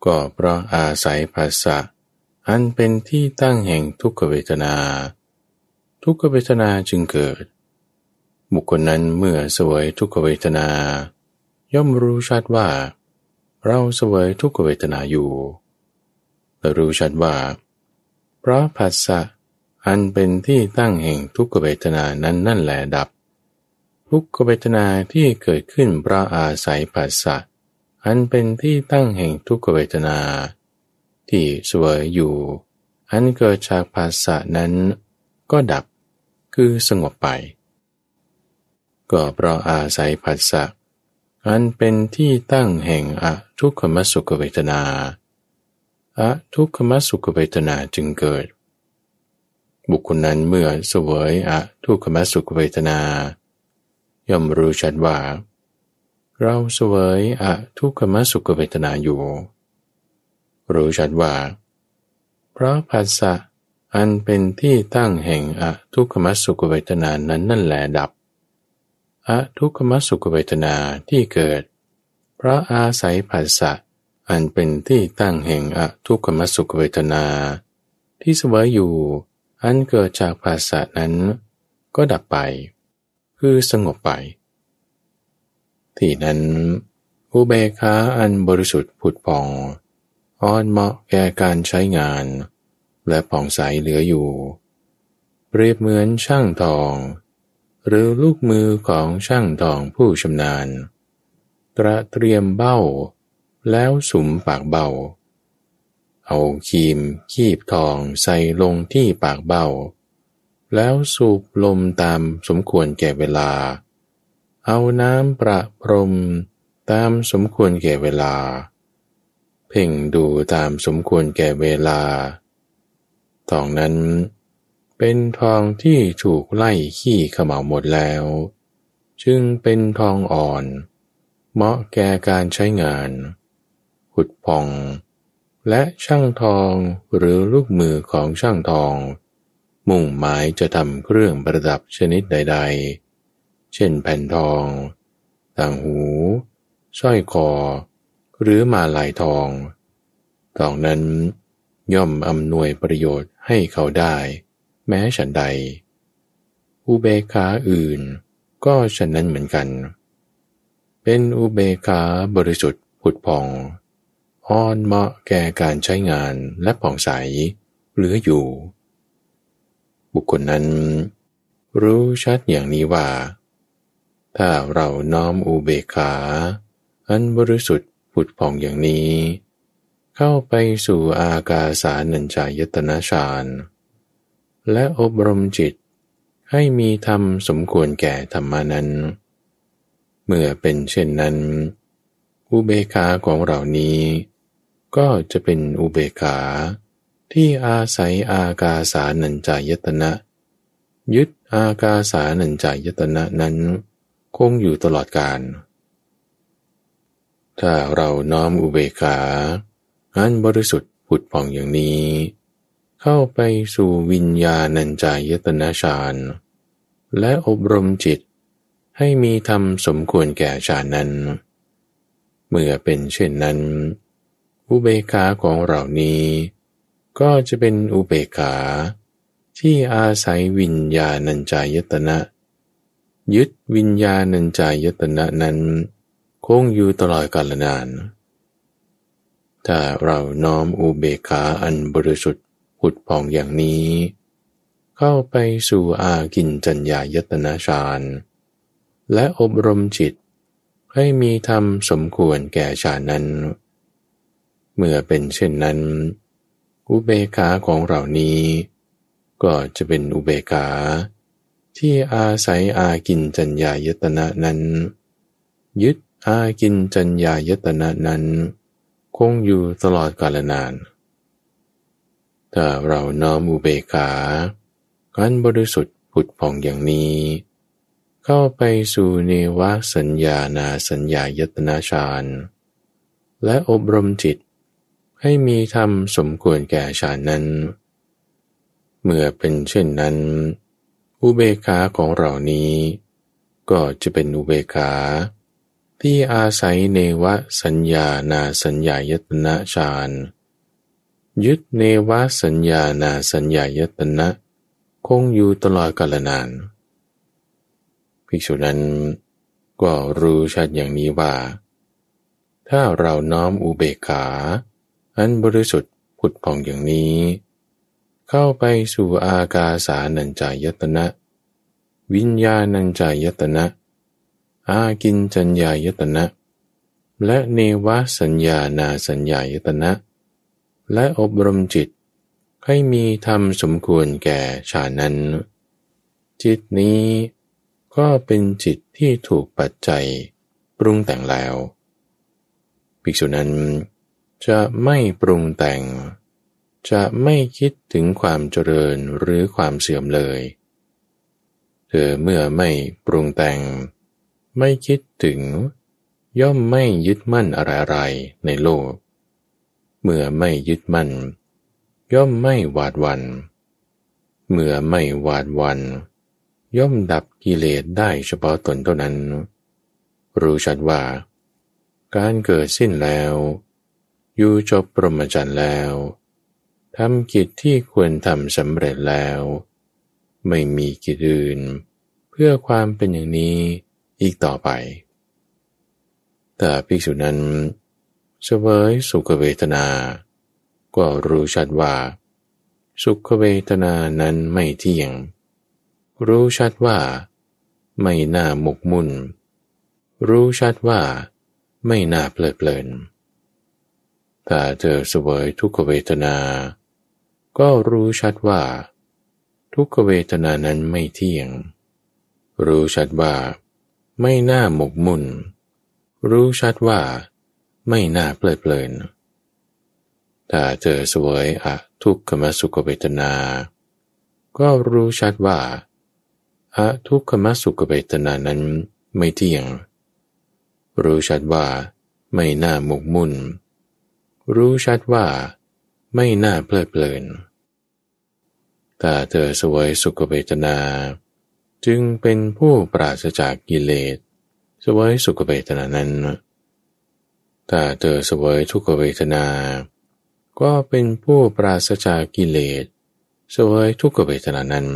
ก็เพราะอาศัยภาษะอันเป็นที่ตั้งแห่งทุกขเวทนา ทุกขเวทนาจึงเกิด บุคคลนั้นเมื่อสวยทุกขเวทนา ย่อมรู้ชัดว่า เราสวยทุกขเวทนาอยู่และรู้ชัดว่า เพราะภาษะอันเป็นที่ตั้งแห่งทุกขเวทนานั้นนั่นแหละดับ ทุกขเวทนาที่เกิดขึ้นเพราะอาศัยภาษะอันเป็นที่ตั้งแห่งทุกขเวทนา ที่สวยอยู่ อันเกิดจากภาษะนั้นก็ดับคือสงบไป ก็เพราะอาศัยภาษะอันเป็นที่ตั้งแห่งอะทุกขมสุขเวทนาอะทุกขมสุขเวทนาจึงเกิด บุคคลนั้นเมื่อเสวยอะทุกขมสุขเวทนา ย่อมรู้ชัดว่า เราเสวยอะทุกขมสุขเวทนาอยู่ รู้ชัดว่า เพราะภาษะอันเป็นที่ตั้งแห่งอะทุกขมสุขเวทนานั้นนั่นแหละดับ อทุกขมสุขเวทนาที่เกิด เพราะอาศัยภาษะอันเป็นที่ตั้งแห่งอทุกขมสุขเวทนา ที่เสวยอยู่ อันเกิดจากภาษะนั้น ก็ดับไป คือสงบไป ที่นั้นอุเบกขาอันบริสุทธิ์ผุดผ่อง อ่อนเหมาะแก่การใช้งาน และผ่องใสเหลืออยู่ เปรียบเหมือนช่างทอง หรือลูกมือของช่างทองผู้ชำนาญ ตระเตรียมเบ้า แล้วสุมปากเบ้าเอาคีมคีบทองใส่ลงที่ปากเบ้า แล้วสูบลมตามสมควรแก่เวลา เอาน้ำประพรมตามสมควรแก่เวลา เพ่งดูตามสมควรแก่เวลาทองนั้น เป็นทองที่ถูกไล่ขี้ขมาหมดแล้ว จึงเป็นทองอ่อน เหมาะแก่การใช้งาน ขุดพอง และช่างทองหรือลูกมือของช่างทอง มุ่งหมายจะทำเครื่องประดับชนิดใด ๆ เช่นแผ่นทอง ต่างหูสร้อยคอ หรือมาลายทองทองนั้นย่อมอำนวยประโยชน์ให้เขาได้ แม้ฉันใด อุเบกขาอื่นก็ฉันนั้นเหมือนกัน เป็นอุเบกขาบริสุทธิ์ผุดพองอ่อนเหมาะแก่การใช้งานและผ่องใสเหลืออยู่ บุคคลนั้น รู้ชัดอย่างนี้ว่า ถ้าเราน้อมอุเบกขา อันบริสุทธิ์ผุดผ่องอย่างนี้ เข้าไปสู่อากาสานัญจายตนะฌาน และอบรมจิต ให้มีธรรมสมควรแก่ธรรมานั้น เมื่อเป็นเช่นนั้น อุเบกขาของเรานี้ ก็จะเป็นอุเบกขาที่อาศัยอากาสานัญจายตนะ ยึดอากาสานัญจายตนะนั้น คงอยู่ตลอดกาลถ้าเราน้อมอุเบกขาอันบริสุทธิ์ผุดผ่องอย่างนี้ เข้าไปสู่วิญญาณัญจายตนะฌานและอบรมจิตให้มีธรรมสมควรแก่ฌานนั้น เมื่อเป็นเช่นนั้น อุเบกขาของเรานี้ ก็จะเป็นอุเบกขา ที่อาศัยวิญญาณัญจายตนะ ยึดวิญญาณัญจายตนะนั้น คงอยู่ตลอดกาลนาน ถ้าเราน้อมอุเบกขาอันบริสุทธิ์ ผุดผ่องอย่างนี้ เข้าไปสู่อากินจัญญายตนาฌานและอบรมจิต ให้มีธรรมสมควรแก่ฌานนั้น เมื่อเป็นเช่นนั้น อุเบกขาของเรานี้ ก็จะเป็นอุเบกขาที่อาศัยอากินจัญญายตนะนั้น ยึดอากินจัญญายตนะนั้น คงอยู่ตลอดกาลนาน ถ้าเราน้อมอุเบกขาการบริสุทธิ์ผุดผ่องอย่างนี้ เข้าไปสู่เนวสัญญานาสัญญายตนาฌานและอบรมจิต ให้มีธรรมสมควรแก่ฌานนั้น เมื่อเป็นเช่นนั้น อุเบกขาของเรานี้ ก็จะเป็นอุเบกขาที่อาศัยเนวสัญญานาสัญญายตนะฌาน ยึดเนวสัญญานาสัญญายตนะ คงอยู่ตลอดกาลนาน ภิกษุนั้นก็รู้ชัดอย่างนี้ว่า ถ้าเราน้อมอุเบกขา อันบริสุทธิ์ผุดผ่องอย่างนี้ เข้าไปสู่อากาสานัญจายตนะ วิญญาณัญจายตนะ อากินจัญญายตนะ และเนวสัญญานาสัญญายตนะ และอบรมจิต ให้มีธรรมสมควรแก่ชานั้น จิตนี้ก็เป็นจิตที่ถูกปัจจัยปรุงแต่งแล้ว ภิกษุนั้นจะไม่ปรุงแต่ง จะไม่คิดถึงความเจริญหรือความเสื่อมเลย เธอเมื่อไม่ปรุงแต่ง ไม่คิดถึง ย่อมไม่ยึดมั่นอะไรๆในโลก เมื่อไม่ยึดมั่น ย่อมไม่หวาดวัน เมื่อไม่หวาดวัน ย่อมดับกิเลสได้เฉพาะตนเท่านั้น รู้ชัดว่า การเกิดสิ้นแล้ว อยู่จบปรมจันทร์แล้วทำกิจที่ควรทำสำเร็จแล้ว ไม่มีกิจอื่น เพื่อความเป็นอย่างนี้อีกต่อไป แต่ภิกษุนั้น เสวยสุขเวทนา ก็รู้ชัดว่า สุขเวทนานั้นไม่เที่ยง รู้ชัดว่า ไม่น่าหมกมุ่น รู้ชัดว่า ไม่น่าเพลิดเพลินถ้าเธอเสวยทุกขเวทนา ก็รู้ชัดว่า ทุกขเวทนานั้นไม่เที่ยง รู้ชัดว่า ไม่น่าหมกมุ่น รู้ชัดว่า ไม่น่าเพลิดเพลิน ถ้าเธอสวยอะทุกขมสุขเวทนา ก็รู้ชัดว่าอะทุกขมสุขเวทนานั้นไม่เที่ยง รู้ชัดว่าไม่น่าหมกมุ่น รู้ชัดว่าไม่น่าเพลิดเพลินถ้าเธอสวยสุขเวทนา จึงเป็นผู้ปราศจากกิเลสสวยสุขเวทนานั้น ถ้าเธอสวยทุกขเวทนา ก็เป็นผู้ปราศจากกิเลสสวยทุกขเวทนานั้น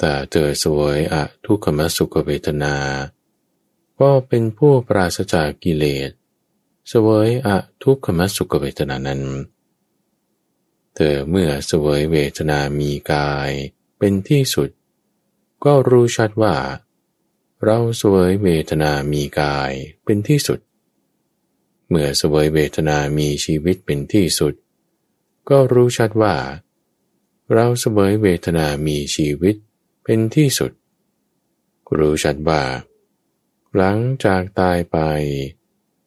ถ้าเธอสวยอะทุกขมสุขเวทนา ก็เป็นผู้ปราศจากกิเลสสวยอะทุกขมสุขเวทนานั้น เธอเมื่อสวยเวทนามีกายเป็นที่สุด ก็รู้ชัดว่า เราสวยเวทนามีกายเป็นที่สุด เมื่อสวยเวทนามีชีวิตเป็นที่สุด ก็รู้ชัดว่า เราสวยเวทนามีชีวิตเป็นที่สุด รู้ชัดว่า หลังจากตายไป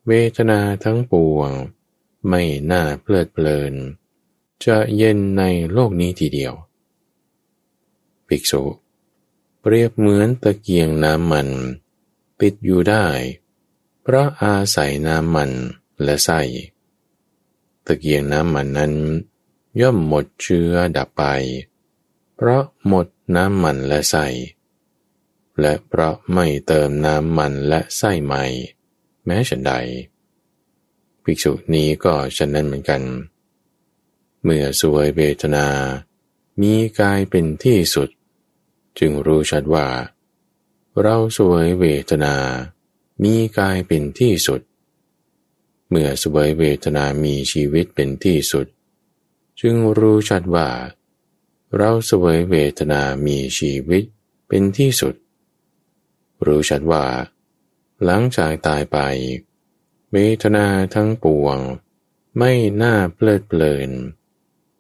เวทนาทั้งปวง ไม่น่าเพลิดเพลิน จะเย็นในโลกนี้ทีเดียว ภิกษุ เปรียบเหมือนตะเกียงน้ำมันปิดอยู่ได้ เพราะอาศัยน้ำมันและไส้ตะเกียงน้ำมันนั้น ย่อมหมดเชื้อดับไป เพราะหมดน้ำมันและไส้และเพราะไม่เติมน้ำมันและไส้ใหม่ แม้ฉันใด ภิกษุนี้ก็ฉันนั้นเหมือนกัน เมื่อสวยเวทนา มีกายเป็นที่สุด จึงรู้ชัดว่า เราสวยเวทนา มีกายเป็นที่สุด เมื่อสวยเวทนามีชีวิตเป็นที่สุด จึงรู้ชัดว่า เราสวยเวทนามีชีวิตเป็นที่สุด รู้ชัดว่า หลังจากตายไป เวทนาทั้งปวง ไม่น่าเพลิดเพลิน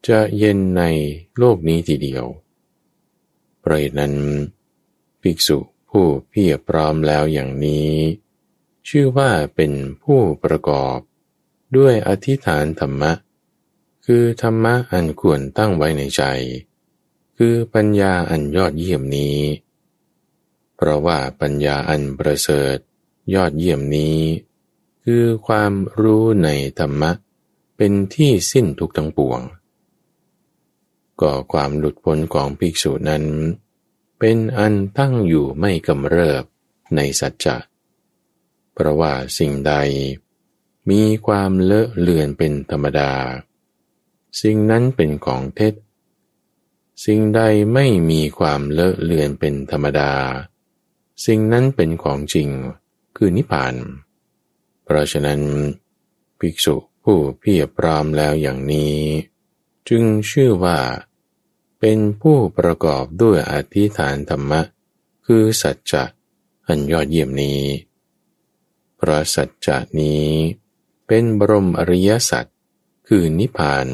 จะเย็นในโลกนี้ทีเดียวเพราะนั้น ภิกษุผู้เพียรพร้อมแล้วอย่างนี้ ชื่อว่าเป็นผู้ประกอบ ด้วยอธิษฐานธรรมะ คือธรรมะอันควรตั้งไว้ในใจ คือปัญญาอันยอดเยี่ยมนี้ เพราะว่าปัญญาอันประเสริฐยอดเยี่ยมนี้ คือความรู้ในธรรมะ เป็นที่สิ้นทุกทั้งปวง ก็ความหลุดพ้นของภิกษุนั้น เป็นอันตั้งอยู่ไม่กำเริบในสัจจะเพราะว่าสิ่งใด มีความเลอะเลือนเป็นธรรมดา สิ่งนั้นเป็นของเท็จ สิ่งใดไม่มีความเลอะเลือนเป็นธรรมดา สิ่งนั้นเป็นของจริงคือนิพพาน เพราะฉะนั้นภิกษุผู้เพียรพร้อมแล้วอย่างนี้ จึงชื่อว่า เป็นผู้ประกอบด้วยอธิฐานธรรมะ คือสัจจะอันยอดเยี่ยมนี้ พราะสัจจะนี้ เป็นบรมอริยสัจคือนิพพาน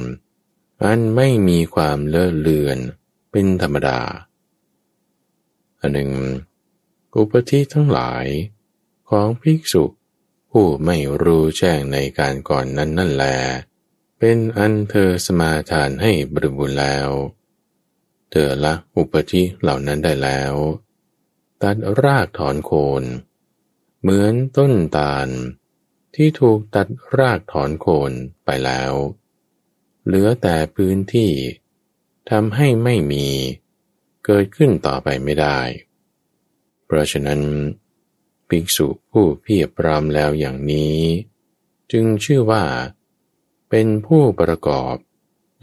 อันไม่มีความเลอะเลือนเป็นธรรมดา อันหนึ่ง อุปธิทั้งหลายของภิกษุผู้ไม่รู้แจ้งในการก่อนนั้นนั่นแล เป็นอันเธอสมาทานให้บริบูรณ์แล้ว เธอละอุปธิเหล่านั้นได้แล้ว ตัดรากถอนโคน เหมือนต้นตาล ที่ถูกตัดรากถอนโคนไปแล้ว เหลือแต่พื้นที่ทำให้ไม่มี เกิดขึ้นต่อไปไม่ได้ เพราะฉะนั้น ภิกษุผู้เพียรพรามแล้วอย่างนี้ จึงชื่อว่า เป็นผู้ประกอบ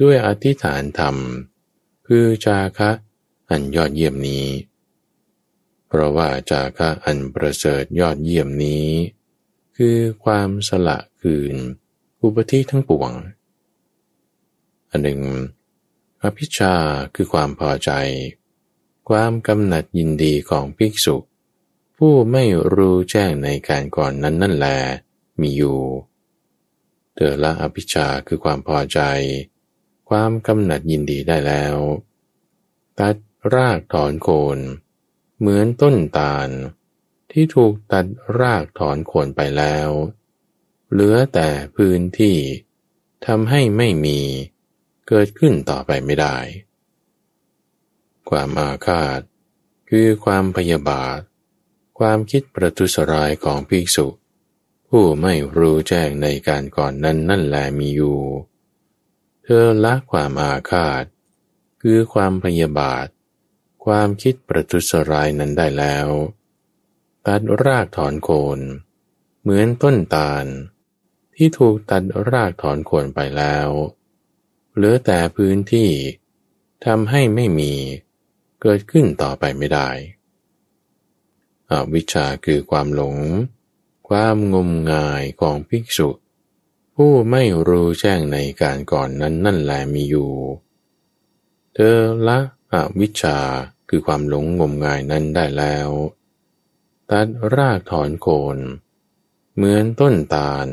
ด้วยอธิษฐานธรรม คือจาคะอันยอดเยี่ยมนี้ เพราะว่าจาคะอันประเสริฐยอดเยี่ยมนี้ คือความสละคืน อุปธิทั้งปวง อันหนึ่งอภิชาคือความพอใจ ความกำหนัดยินดีของภิกษุ ผู้ไม่รู้แจ้งในการก่อนนั้นนั่นแลมีอยู่เธอละอภิชาคือความพอใจ ความกำหนัดยินดีได้แล้ว ตัดรากถอนโคน เหมือนต้นตาล ที่ถูกตัดรากถอนโคนไปแล้ว เหลือแต่พื้นที่ทำให้ไม่มีเกิดขึ้นต่อไปไม่ได้ ความอาฆาต คือความพยาบาท ความคิดประทุษร้ายของภิกษุ ผู้ไม่รู้แจ้งในการก่อนนั้นนั่นแลมีอยู่ เธอละความอาฆาต คือความพยาบาท ความคิดประทุษร้ายนั้นได้แล้วตัดรากถอนโคน เหมือนต้นตาล ที่ถูกตัดรากถอนโคนไปแล้ว เหลือแต่พื้นที่ทำให้ไม่มีเกิดขึ้นต่อไปไม่ได้อวิชชาคือความหลง ความงมงายของภิกษุ ผู้ไม่รู้แจ้งในการก่อนนั้นนั่นแหละมีอยู่ เธอละ อวิชชาคือความหลงงมงายนั้นได้แล้ว ตัดรากถอนโคน เหมือนต้นตาล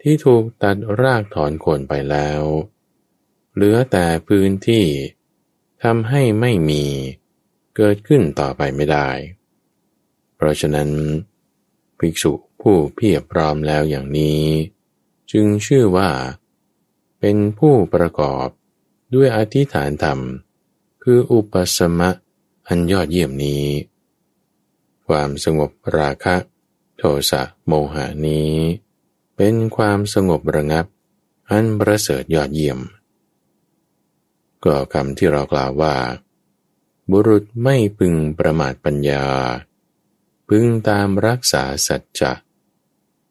ที่ถูกตัดรากถอนโคนไปแล้ว เหลือแต่พื้นที่ทำให้ไม่มีเกิดขึ้นต่อไปไม่ได้ เพราะฉะนั้น ภิกษุผู้เพียบพร้อมแล้วอย่างนี้ จึงชื่อว่า เป็นผู้ประกอบด้วยอธิษฐานธรรม คืออุปสมะอันยอดเยี่ยมนี้ ความสงบราคะ โทสะโมหานี้ เป็นความสงบระงับ อันประเสริฐยอดเยี่ยม ก็คำที่เรากล่าวว่า บุรุษไม่พึงประมาทปัญญา พึงตามรักษาสัจจะ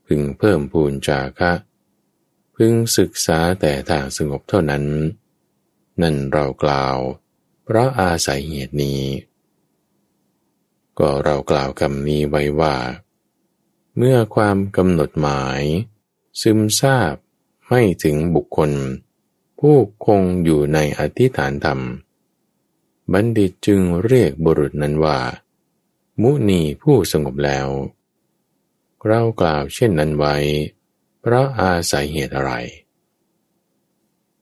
พึงเพิ่มพูนจาคะ พึงศึกษาแต่ทางสงบเท่านั้น นั่นเรากล่าว เพราะอาศัยเหตุนี้ ก็เรากล่าวคำนี้ไว้ว่า เมื่อความกำหนดหมาย ซึมซาบไม่ถึงบุคคล ผู้คงอยู่ในอธิฐานธรรม บัณฑิตจึงเรียกบุรุษนั้นว่า มุนีผู้สงบแล้ว เรากล่าวเช่นนั้นไว้ เพราะอาศัยเหตุอะไร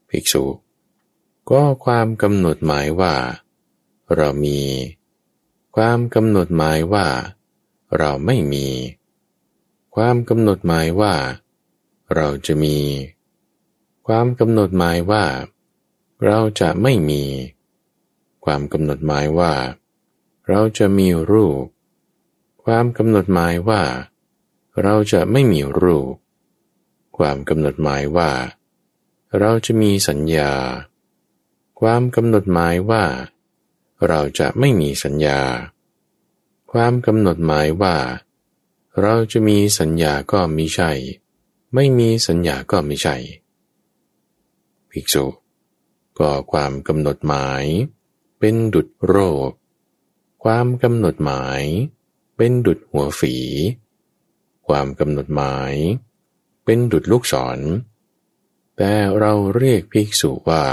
ภิกษุ ก็ความกำหนดหมายว่า เรามี ความกำหนดหมายว่า เราไม่มี ความกำหนดหมายว่า เราจะมี ความกำหนดหมายว่า เราจะไม่มี ความกำหนดหมายว่า เราจะมีรูป ความกำหนดหมายว่า เราจะไม่มีรูป ความกำหนดหมายว่า เราจะมีสัญญา ความกำหนดหมายว่า เราจะไม่มีสัญญา ความกำหนดหมายว่า เราจะมีสัญญาก็มิใช่ ไม่มีสัญญาก็ไม่ใช่ ภิกษุ ก็ความกำหนดหมายเป็นดุดโรค ความกำหนดหมายเป็นดุดหัวฝี ความกำหนดหมาย เป็นดุดลูกศร แต่เราเรียกภิกษุว่า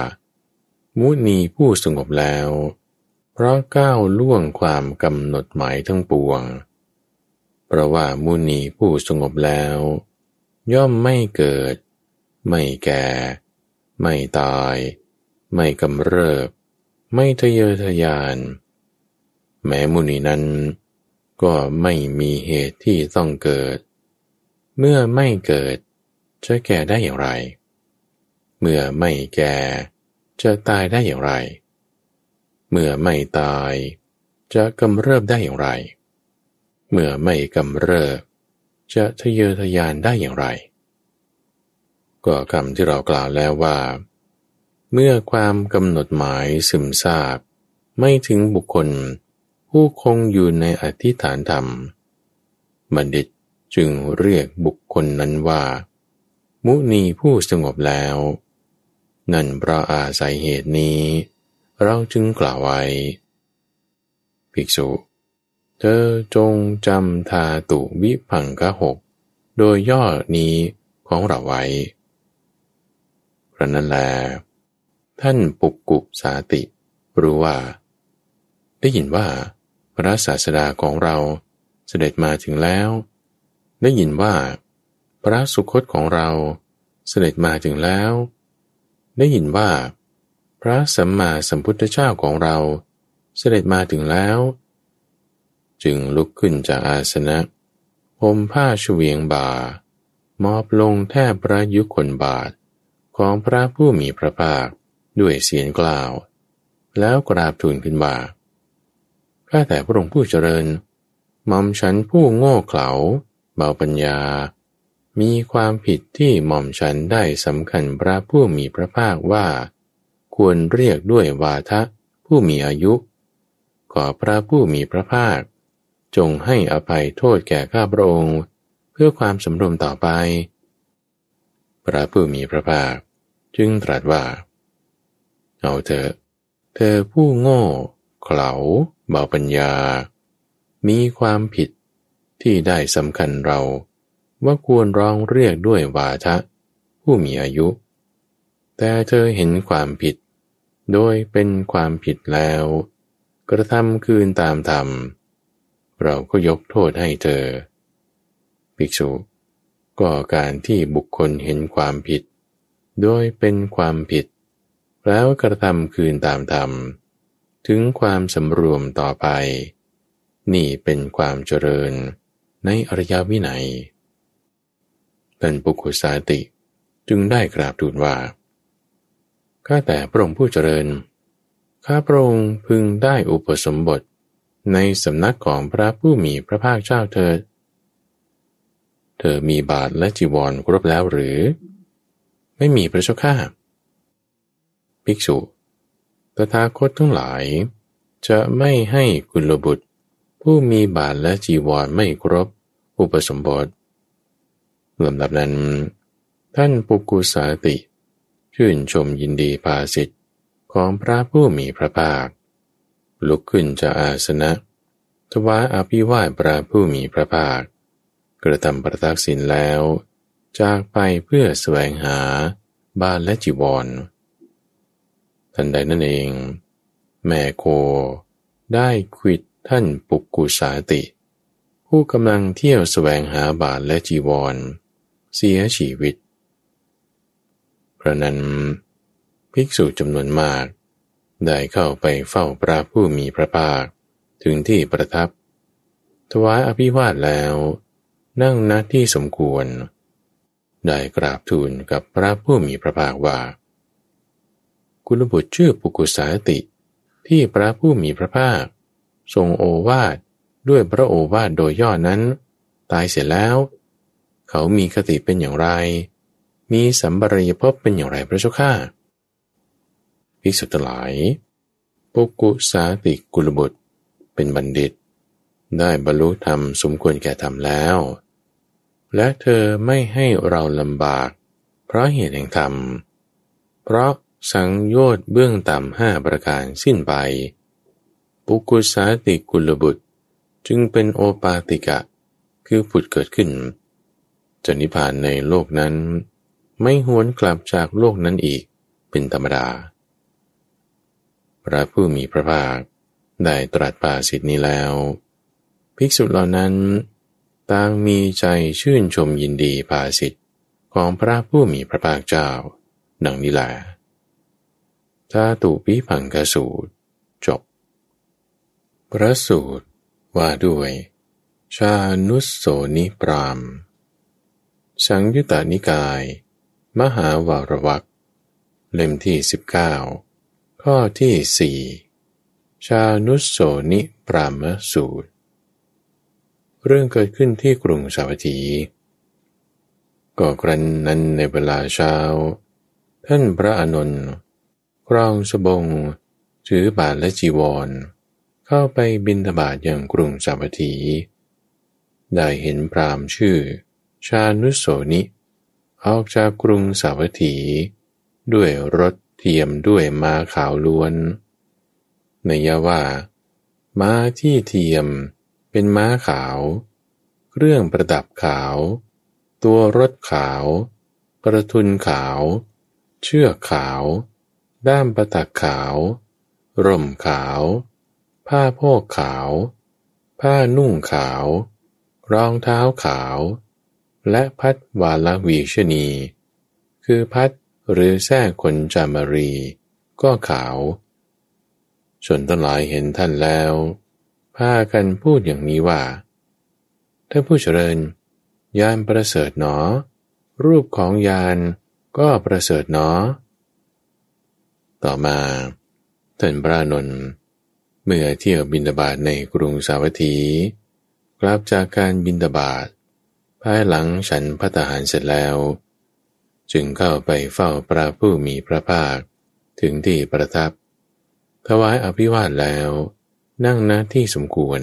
มุนีผู้สงบแล้ว เพราะก้าวล่วงความกำหนดหมายทั้งปวง เพราะว่ามุนีผู้สงบแล้ว ย่อมไม่เกิด ไม่แก่ ไม่ตาย ไม่กำเริบ ไม่ทะเยอทะยาน แม้มุนีนั้น ก็ไม่มีเหตุที่ต้องเกิด เมื่อไม่เกิดจะแก่ได้อย่างไร เมื่อไม่แก่ จะตายได้อย่างไร เมื่อไม่ตายจะกำเริบได้อย่างไร เมื่อไม่กำเริบ จะทะเยอทะยานได้อย่างไร ก็คำที่เรากล่าวแล้วว่า เมื่อความกำหนดหมายซึมซาบ ไม่ถึงบุคคล ผู้คงอยู่ในอธิฐานธรรม บัณฑิตจึงเรียกบุคคลนั้นว่า มุนีผู้สงบแล้ว นั่นเพราะอาศัยเหตุนี้ เราจึงกล่าวไว้ ภิกษุ เธอจงจำทาตุวิพังกะหก โดยย่อนี้ของเราไว้พระนั่นแล ท่านปุกกุสาติ รู้ว่า ได้ยินว่า พระศาสดาของเราเสด็จมาถึงแล้ว ได้ยินว่า พระสุคตของเราเสด็จมาถึงแล้ว ได้ยินว่า พระสัมมาสัมพุทธเจ้าของเราเสด็จมาถึงแล้ว จึงลุกขึ้นจากอาสนะห่มผ้าชเวียงบ่ามอบลงแทบพระยุคนบาทของพระผู้มีพระภาคด้วยเสียงกล่าว แล้วกราบทูลขึ้นว่าข้าแต่พระองค์ผู้เจริญม่อมฉันผู้โง่เขลาเบาปัญญา มีความผิดที่หม่อมฉันได้สำคัญพระผู้มีพระภาคว่า ควรเรียกด้วยวาทะผู้มีอายุ ขอพระผู้มีพระภาค จงให้อภัยโทษแก่ข้าพระองค์ เพื่อความสำรวมต่อไป พระผู้มีพระภาค จึงตรัสว่า เอาเถอะ เธอผู้โง่เขลาเบาปัญญา มีความผิดที่ได้สำคัญเรา ว่าควรร้องเรียกด้วยวาทะ ผู้มีอายุ แต่เธอเห็นความผิด โดยเป็นความผิดแล้ว กระทำคืนตามธรรม เราก็ยกโทษให้เธอ ภิกษุ ก็การที่บุคคลเห็นความผิด โดยเป็นความผิด แล้วกระทำคืนตามธรรม ถึงความสำรวมต่อไป นี่เป็นความเจริญในอริยวินัย ท่านปุกุสาติจึงได้กราบทูลว่า ข้าแต่พระองค์ผู้เจริญ ข้าพระองค์พึงได้อุปสมบทในสำนักของพระผู้มีพระภาคเจ้าเธอเธอมีบาทและจีวรครบแล้วหรือ ไม่มีพระเจ้าข้าภิกษุตถาคตทั้งหลาย จะไม่ให้กุลบุตร ผู้มีบาทและจีวรไม่ครบ อุปสมบท ลำดับนั้น ท่านปุกุสาติ ชื่นชมยินดีภาสิทธิ์ของพระผู้มีพระภาค ลุกขึ้นจากอาสนะถวายอภิวาทพระผู้มีพระภาค กระทำประทักษิณแล้ว จากไปเพื่อแสวงหาบ้านและจีวร ทันใดนั่นเอง แม่โคได้ขิดท่านปุกกุสาติ ผู้กำลังเที่ยวแสวงหาบาทและจีวร เสียชีวิตเพราะนั้นภิกษุจำนวนมาก ได้เข้าไปเฝ้าพระผู้มีพระภาคถึงที่ประทับ ถวายอภิวาทแล้ว นั่งณที่สมควร ได้กราบทูลกับพระผู้มีพระภาคว่ากุลบุตรชื่อปุกุสาติ ที่พระผู้มีพระภาค ทรงโอวาทด้วยพระโอวาทโดยย่อนั้น ตายเสร็จแล้ว เขามีคติเป็นอย่างไร มีสัมบรยภพเป็นอย่างไรพระเจ้าข้าภิกษุทั้งหลายปุกุสาติกุลบุตร เป็นบัณฑิต ได้บรรลุธรรมสมควรแก่ธรรมแล้ว และเธอไม่ให้เราลำบาก เพราะเหตุแห่งธรรม เพราะสังโยชน์เบื้องต่ำห้าประการสิ้นไป ปุกุสาติกุลบุตร จึงเป็นโอปาติกะ คือผุดเกิดขึ้น จะนิพพานในโลกนั้น ไม่หวนกลับจากโลกนั้นอีกเป็นธรรมดา พระผู้มีพระภาคได้ตรัสปาสิทธินี้แล้ว ภิกษุเหล่านั้นต่างมีใจชื่นชมยินดีภาสิทธิของพระผู้มีพระภาคเจ้าดังนี้แหละถ้าตุปิพังกสูตร จบ พระสูตรว่าด้วย ชานุสโสนิปราม สังยุตตานิกาย มหาวารวักเล่มที่ 19 ข้อที่สี่ชานุสโสนิปรามสูตร เรื่องเกิดขึ้นที่กรุงสาวัตถี ก็ครันนั้นในเวลาเช้า ท่านพระอานนท์ครองสบง ถือบาทและจีวร เข้าไปบินทบาทอย่างกรุงสาวัตถี ได้เห็นพรามชื่อ ชานุโสนิ ออกจากกรุงสาวัตถี ด้วยรถเทียมด้วยม้าขาวล้วนในยาว่า ม้าที่เทียมเป็นม้าขาว เครื่องประดับขาว ตัวรถขาวประทุนขาว เชือกขาว ด้ามประตักขาว ร่มขาว ผ้าโพกขาว ผ้านุ่งขาว รองเท้าขาว และพัดวาลวีชนี คือพัดหรือแท้คนจามารี ก็ขาวชนต้นหลายเห็นท่านแล้วพากันพูดอย่างนี้ว่าถ้าผู้เจริญ ยานประเสริฐหนอ รูปของยานก็ประเสริฐหนอ ต่อมาท่านพระนนท์เมื่อเที่ยวบินบาตในกรุงสาวัตถี กลับจากการบินตบาท ภายหลังฉันพัตหารเสร็จแล้ว จึงเข้าไปเฝ้าพระผู้มีพระภาคถึงที่ประทับ ถวายอภิวาทแล้ว นั่งณที่สมควร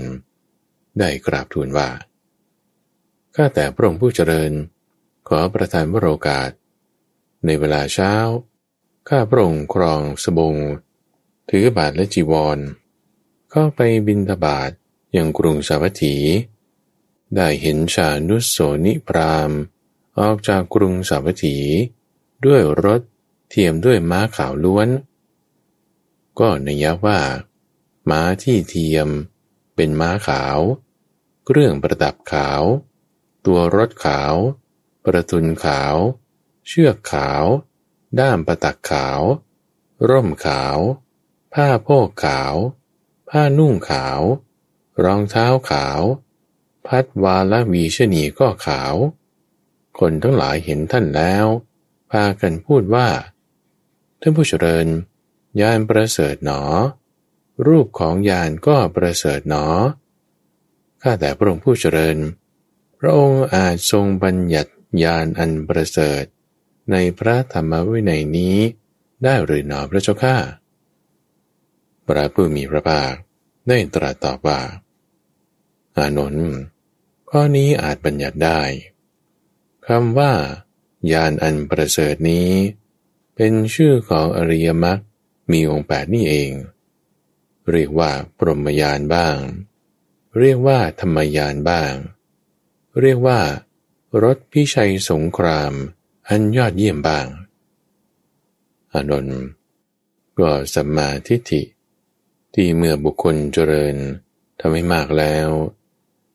ได้กราบทูลว่า ข้าแต่พระองค์ผู้เจริญ ขอประทานวโรกาส ในเวลาเช้า ข้าพระองค์ครองสบง ถือบาทและจีวร เข้าไปบินทบาทอย่างกรุงสาวัตถี ได้เห็นชานุสโสนิพรามออกจากกรุงสาวัตถี ด้วยรถเทียมด้วยม้าขาวล้วน ก็นัยว่า ม้าที่เทียมเป็นม้าขาว เครื่องประดับขาว ตัวรถขาว ประทุนขาว เชือกขาว ด้ามประตักขาว ร่มขาว ผ้าโพกขาว ผ้านุ่งขาว รองเท้าขาว พัดวาละวีชนีก็ขาว คนทั้งหลายเห็นท่านแล้ว พากันพูดว่า ท่านผู้เจริญ ยานประเสริฐหนอ รูปของยานก็ประเสริฐหนอ ข้าแต่พระองค์ผู้เจริญ พระองค์อาจทรงบัญญัติยานอันประเสริฐ ในพระธรรมวินัยนี้ได้หรือหนอพระเจ้าข้าพระผู้มีพระภาคได้ตรัสตอบว่า อานนท์ ข้อนี้อาจบัญญัติได้คำว่ายานอันประเสริฐนี้ เป็นชื่อของอริยมรรคมีองค์แปดนี่เอง เรียกว่าปรมยานบ้าง เรียกว่าธรรมยานบ้าง เรียกว่ารถพิชัยสงครามอันยอดเยี่ยมบ้างอานนท์ก็สัมมาทิฏฐิ ที่เมื่อบุคคลเจริญทำให้มากแล้ว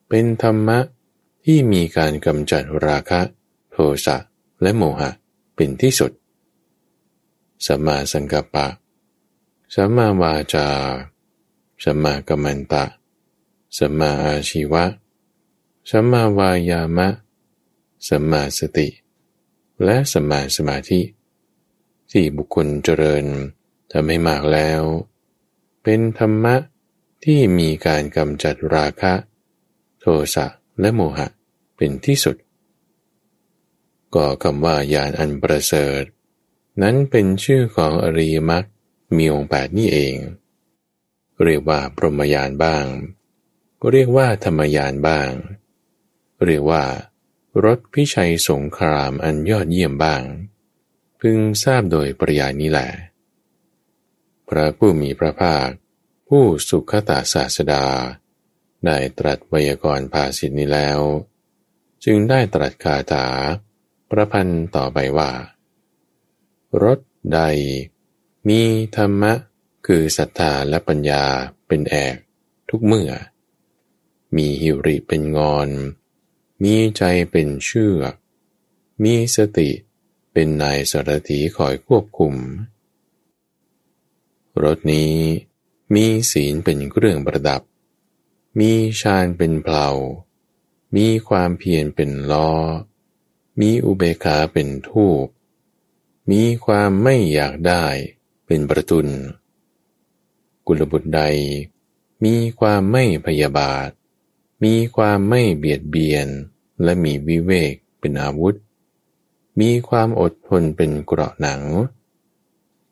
เป็นธรรมะที่มีการกำจัดราคะ โทสะและโมหะเป็นที่สุด สัมมาสังกัปปะ สัมมาวาจา สัมมากัมมันตะ สัมมาอาชีวะ สัมมาวายามะ สัมมาสติ และสัมมาสมาธิ ที่บุคคลเจริญทำให้มากแล้ว เป็นธรรมะที่มีการกำจัดราคะ สะและโมหะเป็นที่สุด ก็คำว่ายานอันประเสริฐ นั้นเป็นชื่อของอริยมรรคมีองค์แปดนี่เอง เรียกว่าพรหมยานบ้าง ก็เรียกว่าธรรมยานบ้าง เรียกว่ารถพิชัยสงครามอันยอดเยี่ยมบ้าง พึงทราบโดยปริยานี้แหละ พระผู้มีพระภาค ผู้สุขตาศาสดา ได้ตรัสไวยากรณ์ภาสิทนี้แล้ว จึงได้ตรัสคาถา ประพันธ์ต่อไปว่า รถใด มีธรรมะคือศรัทธาและปัญญาเป็นแอกทุกเมื่อ มีหิริเป็นงอน มีใจเป็นเชื่อมีสติเป็นนายสรถีคอยควบคุม รถนี้มีศีลเป็นเครื่องประดับ มีฌานเป็นเพลามีความเพียรเป็นล้อ มีอุเบกขาเป็นทูปมีความไม่อยากได้เป็นประตุน กุลบุตรใด มีความไม่พยาบาท มีความไม่เบียดเบียน และมีวิเวกเป็นอาวุธ มีความอดทนเป็นเกราะหนัง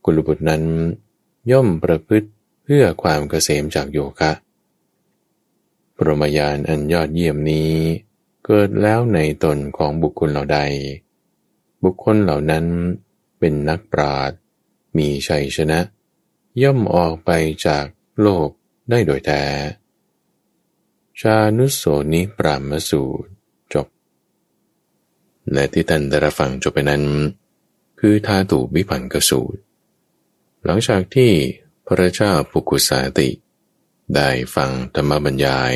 กุลบุตรนั้นย่อมประพฤติเพื่อความเกษมจากโยคะ ปรมยานอันยอดเยี่ยมนี้ เกิดแล้วในตนของบุคคลเหล่าใด บุคคลเหล่านั้นเป็นนักปราดมีชัยชนะ ย่อมออกไปจากโลกได้โดยแท้ ชานุโสนิปรามสูตรจบ และที่ท่านได้รับฟังจบไปนั้น คือทาตุวิพังกสูตร หลังจากที่พระเจ้าปุกุสาติ ได้ฟังธรรมบรรยาย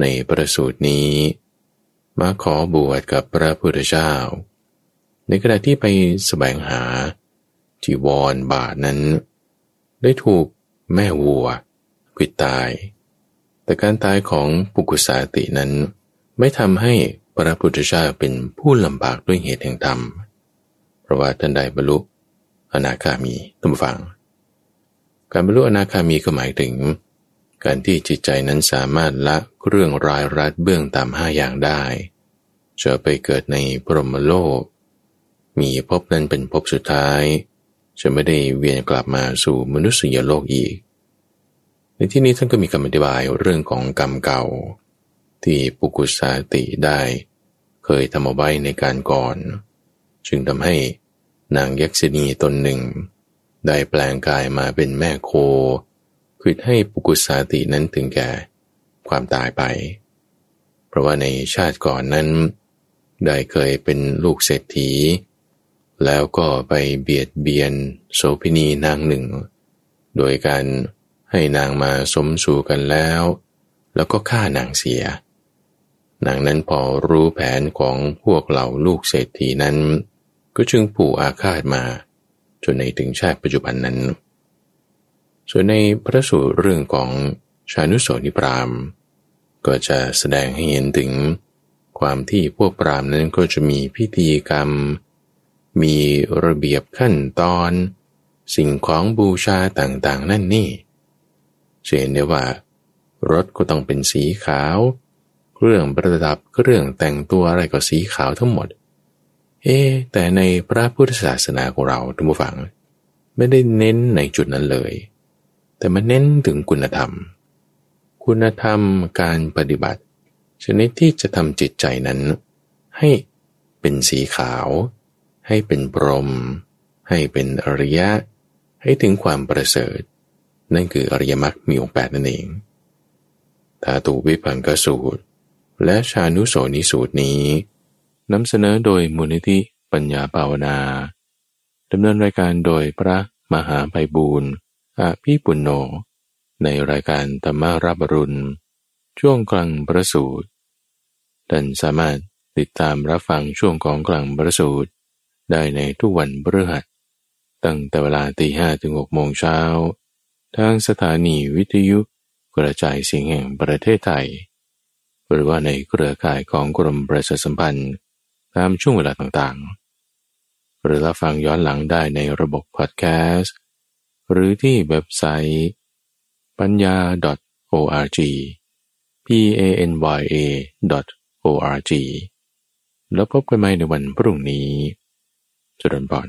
ในประสูตรนี้ มาขอบวชกับพระพุทธเจ้า ในขณะที่ไปสแสวงหาจีวรบาทนั้น ได้ถูกแม่วัวปิดตาย แต่การตายของปุกุสาตินั้น ไม่ทำให้พระพุทธเจ้าเป็นผู้ลำบากด้วยเหตุแห่งธรรม เพราะว่าท่านได้บรรลุอนาคามีตั้งฟัง การบรรลุอนาคามีก็หมายถึง การที่จิตใจนั้นสามารถละเรื่องรายรัดเบื้องต่ำห้าอย่างได้จะไปเกิดในพรหมโลก มีภพนั้นเป็นภพสุดท้าย จะไม่ได้เวียนกลับมาสู่มนุษยโลกอีก ในที่นี้ท่านก็มีคำอธิบายเรื่องของกรรมเก่า ที่ปุกุสาติได้ เคยทำเอาไว้ในการก่อน จึงทำให้นางยักษินีตนหนึ่ง ได้แปลงกายมาเป็นแม่โค คือให้ปุกุสาตินั้นถึงแก่ความตายไป เพราะว่าในชาติก่อนนั้น ได้เคยเป็นลูกเศรษฐี แล้วก็ไปเบียดเบียนโสพินีนางหนึ่ง โดยการให้นางมาสมสู่กันแล้ว แล้วก็ฆ่านางเสีย นางนั้นพอรู้แผนของพวกเหล่าลูกเศรษฐีนั้น ก็จึงปู่อาฆาตมา จนในถึงชาติปัจจุบันนั้น ส่วนในพระสูตรเรื่องของชานุโสนิปรามก็จะแสดงให้เห็นถึงความที่พวกปรามนั้นก็จะมีพิธีกรรม มีระเบียบขั้นตอน สิ่งของบูชาต่างๆ นั่นนี่เช่นได้ว่ารถก็ต้องเป็นสีขาว เครื่องประดับเครื่องแต่งตัวอะไรก็สีขาวทั้งหมด เอ๊แต่ในพระพุทธศาสนาของเราทุกผู้ฟัง ไม่ได้เน้นในจุดนั้นเลย แต่มันเน้นถึงคุณธรรม คุณธรรมการปฏิบัติ ชนิดที่จะทำจิตใจนั้น ให้เป็นสีขาว ให้เป็นปรมให้เป็นอริยะ ให้ถึงความประเสริฐ นั่นคืออริยมรรคมีองค์แปดนั่นเองธาตุวิพังกสูตร และชานุโสนิสูตรนี้นำเสนอโดยมูลนิธิปัญญาภาวนาดำเนินรายการโดยพระมหาไพบูรณ์ อภิปุณโญในรายการธรรมารับรุณ ช่วงกลางประสูตรท่านสามารถติดตามรับฟังช่วงของกลางประสูตรได้ในทุกวันพฤหัสตั้งแต่เวลาตีห้ถึงหกโมงเช้า ทางสถานีวิทยุกระจายเสียงแห่งประเทศไทย หรือว่าในเครือข่ายของกรมประชาสัมพันธ์ตามช่วงเวลาต่างๆ หรือรับฟังย้อนหลังได้ในระบบพอดแคสต์ หรือที่เว็บไซต์ปัญญา .org p a n y a .org แล้วพบกันใหม่ในวันพรุ่งนี้จุดนบอน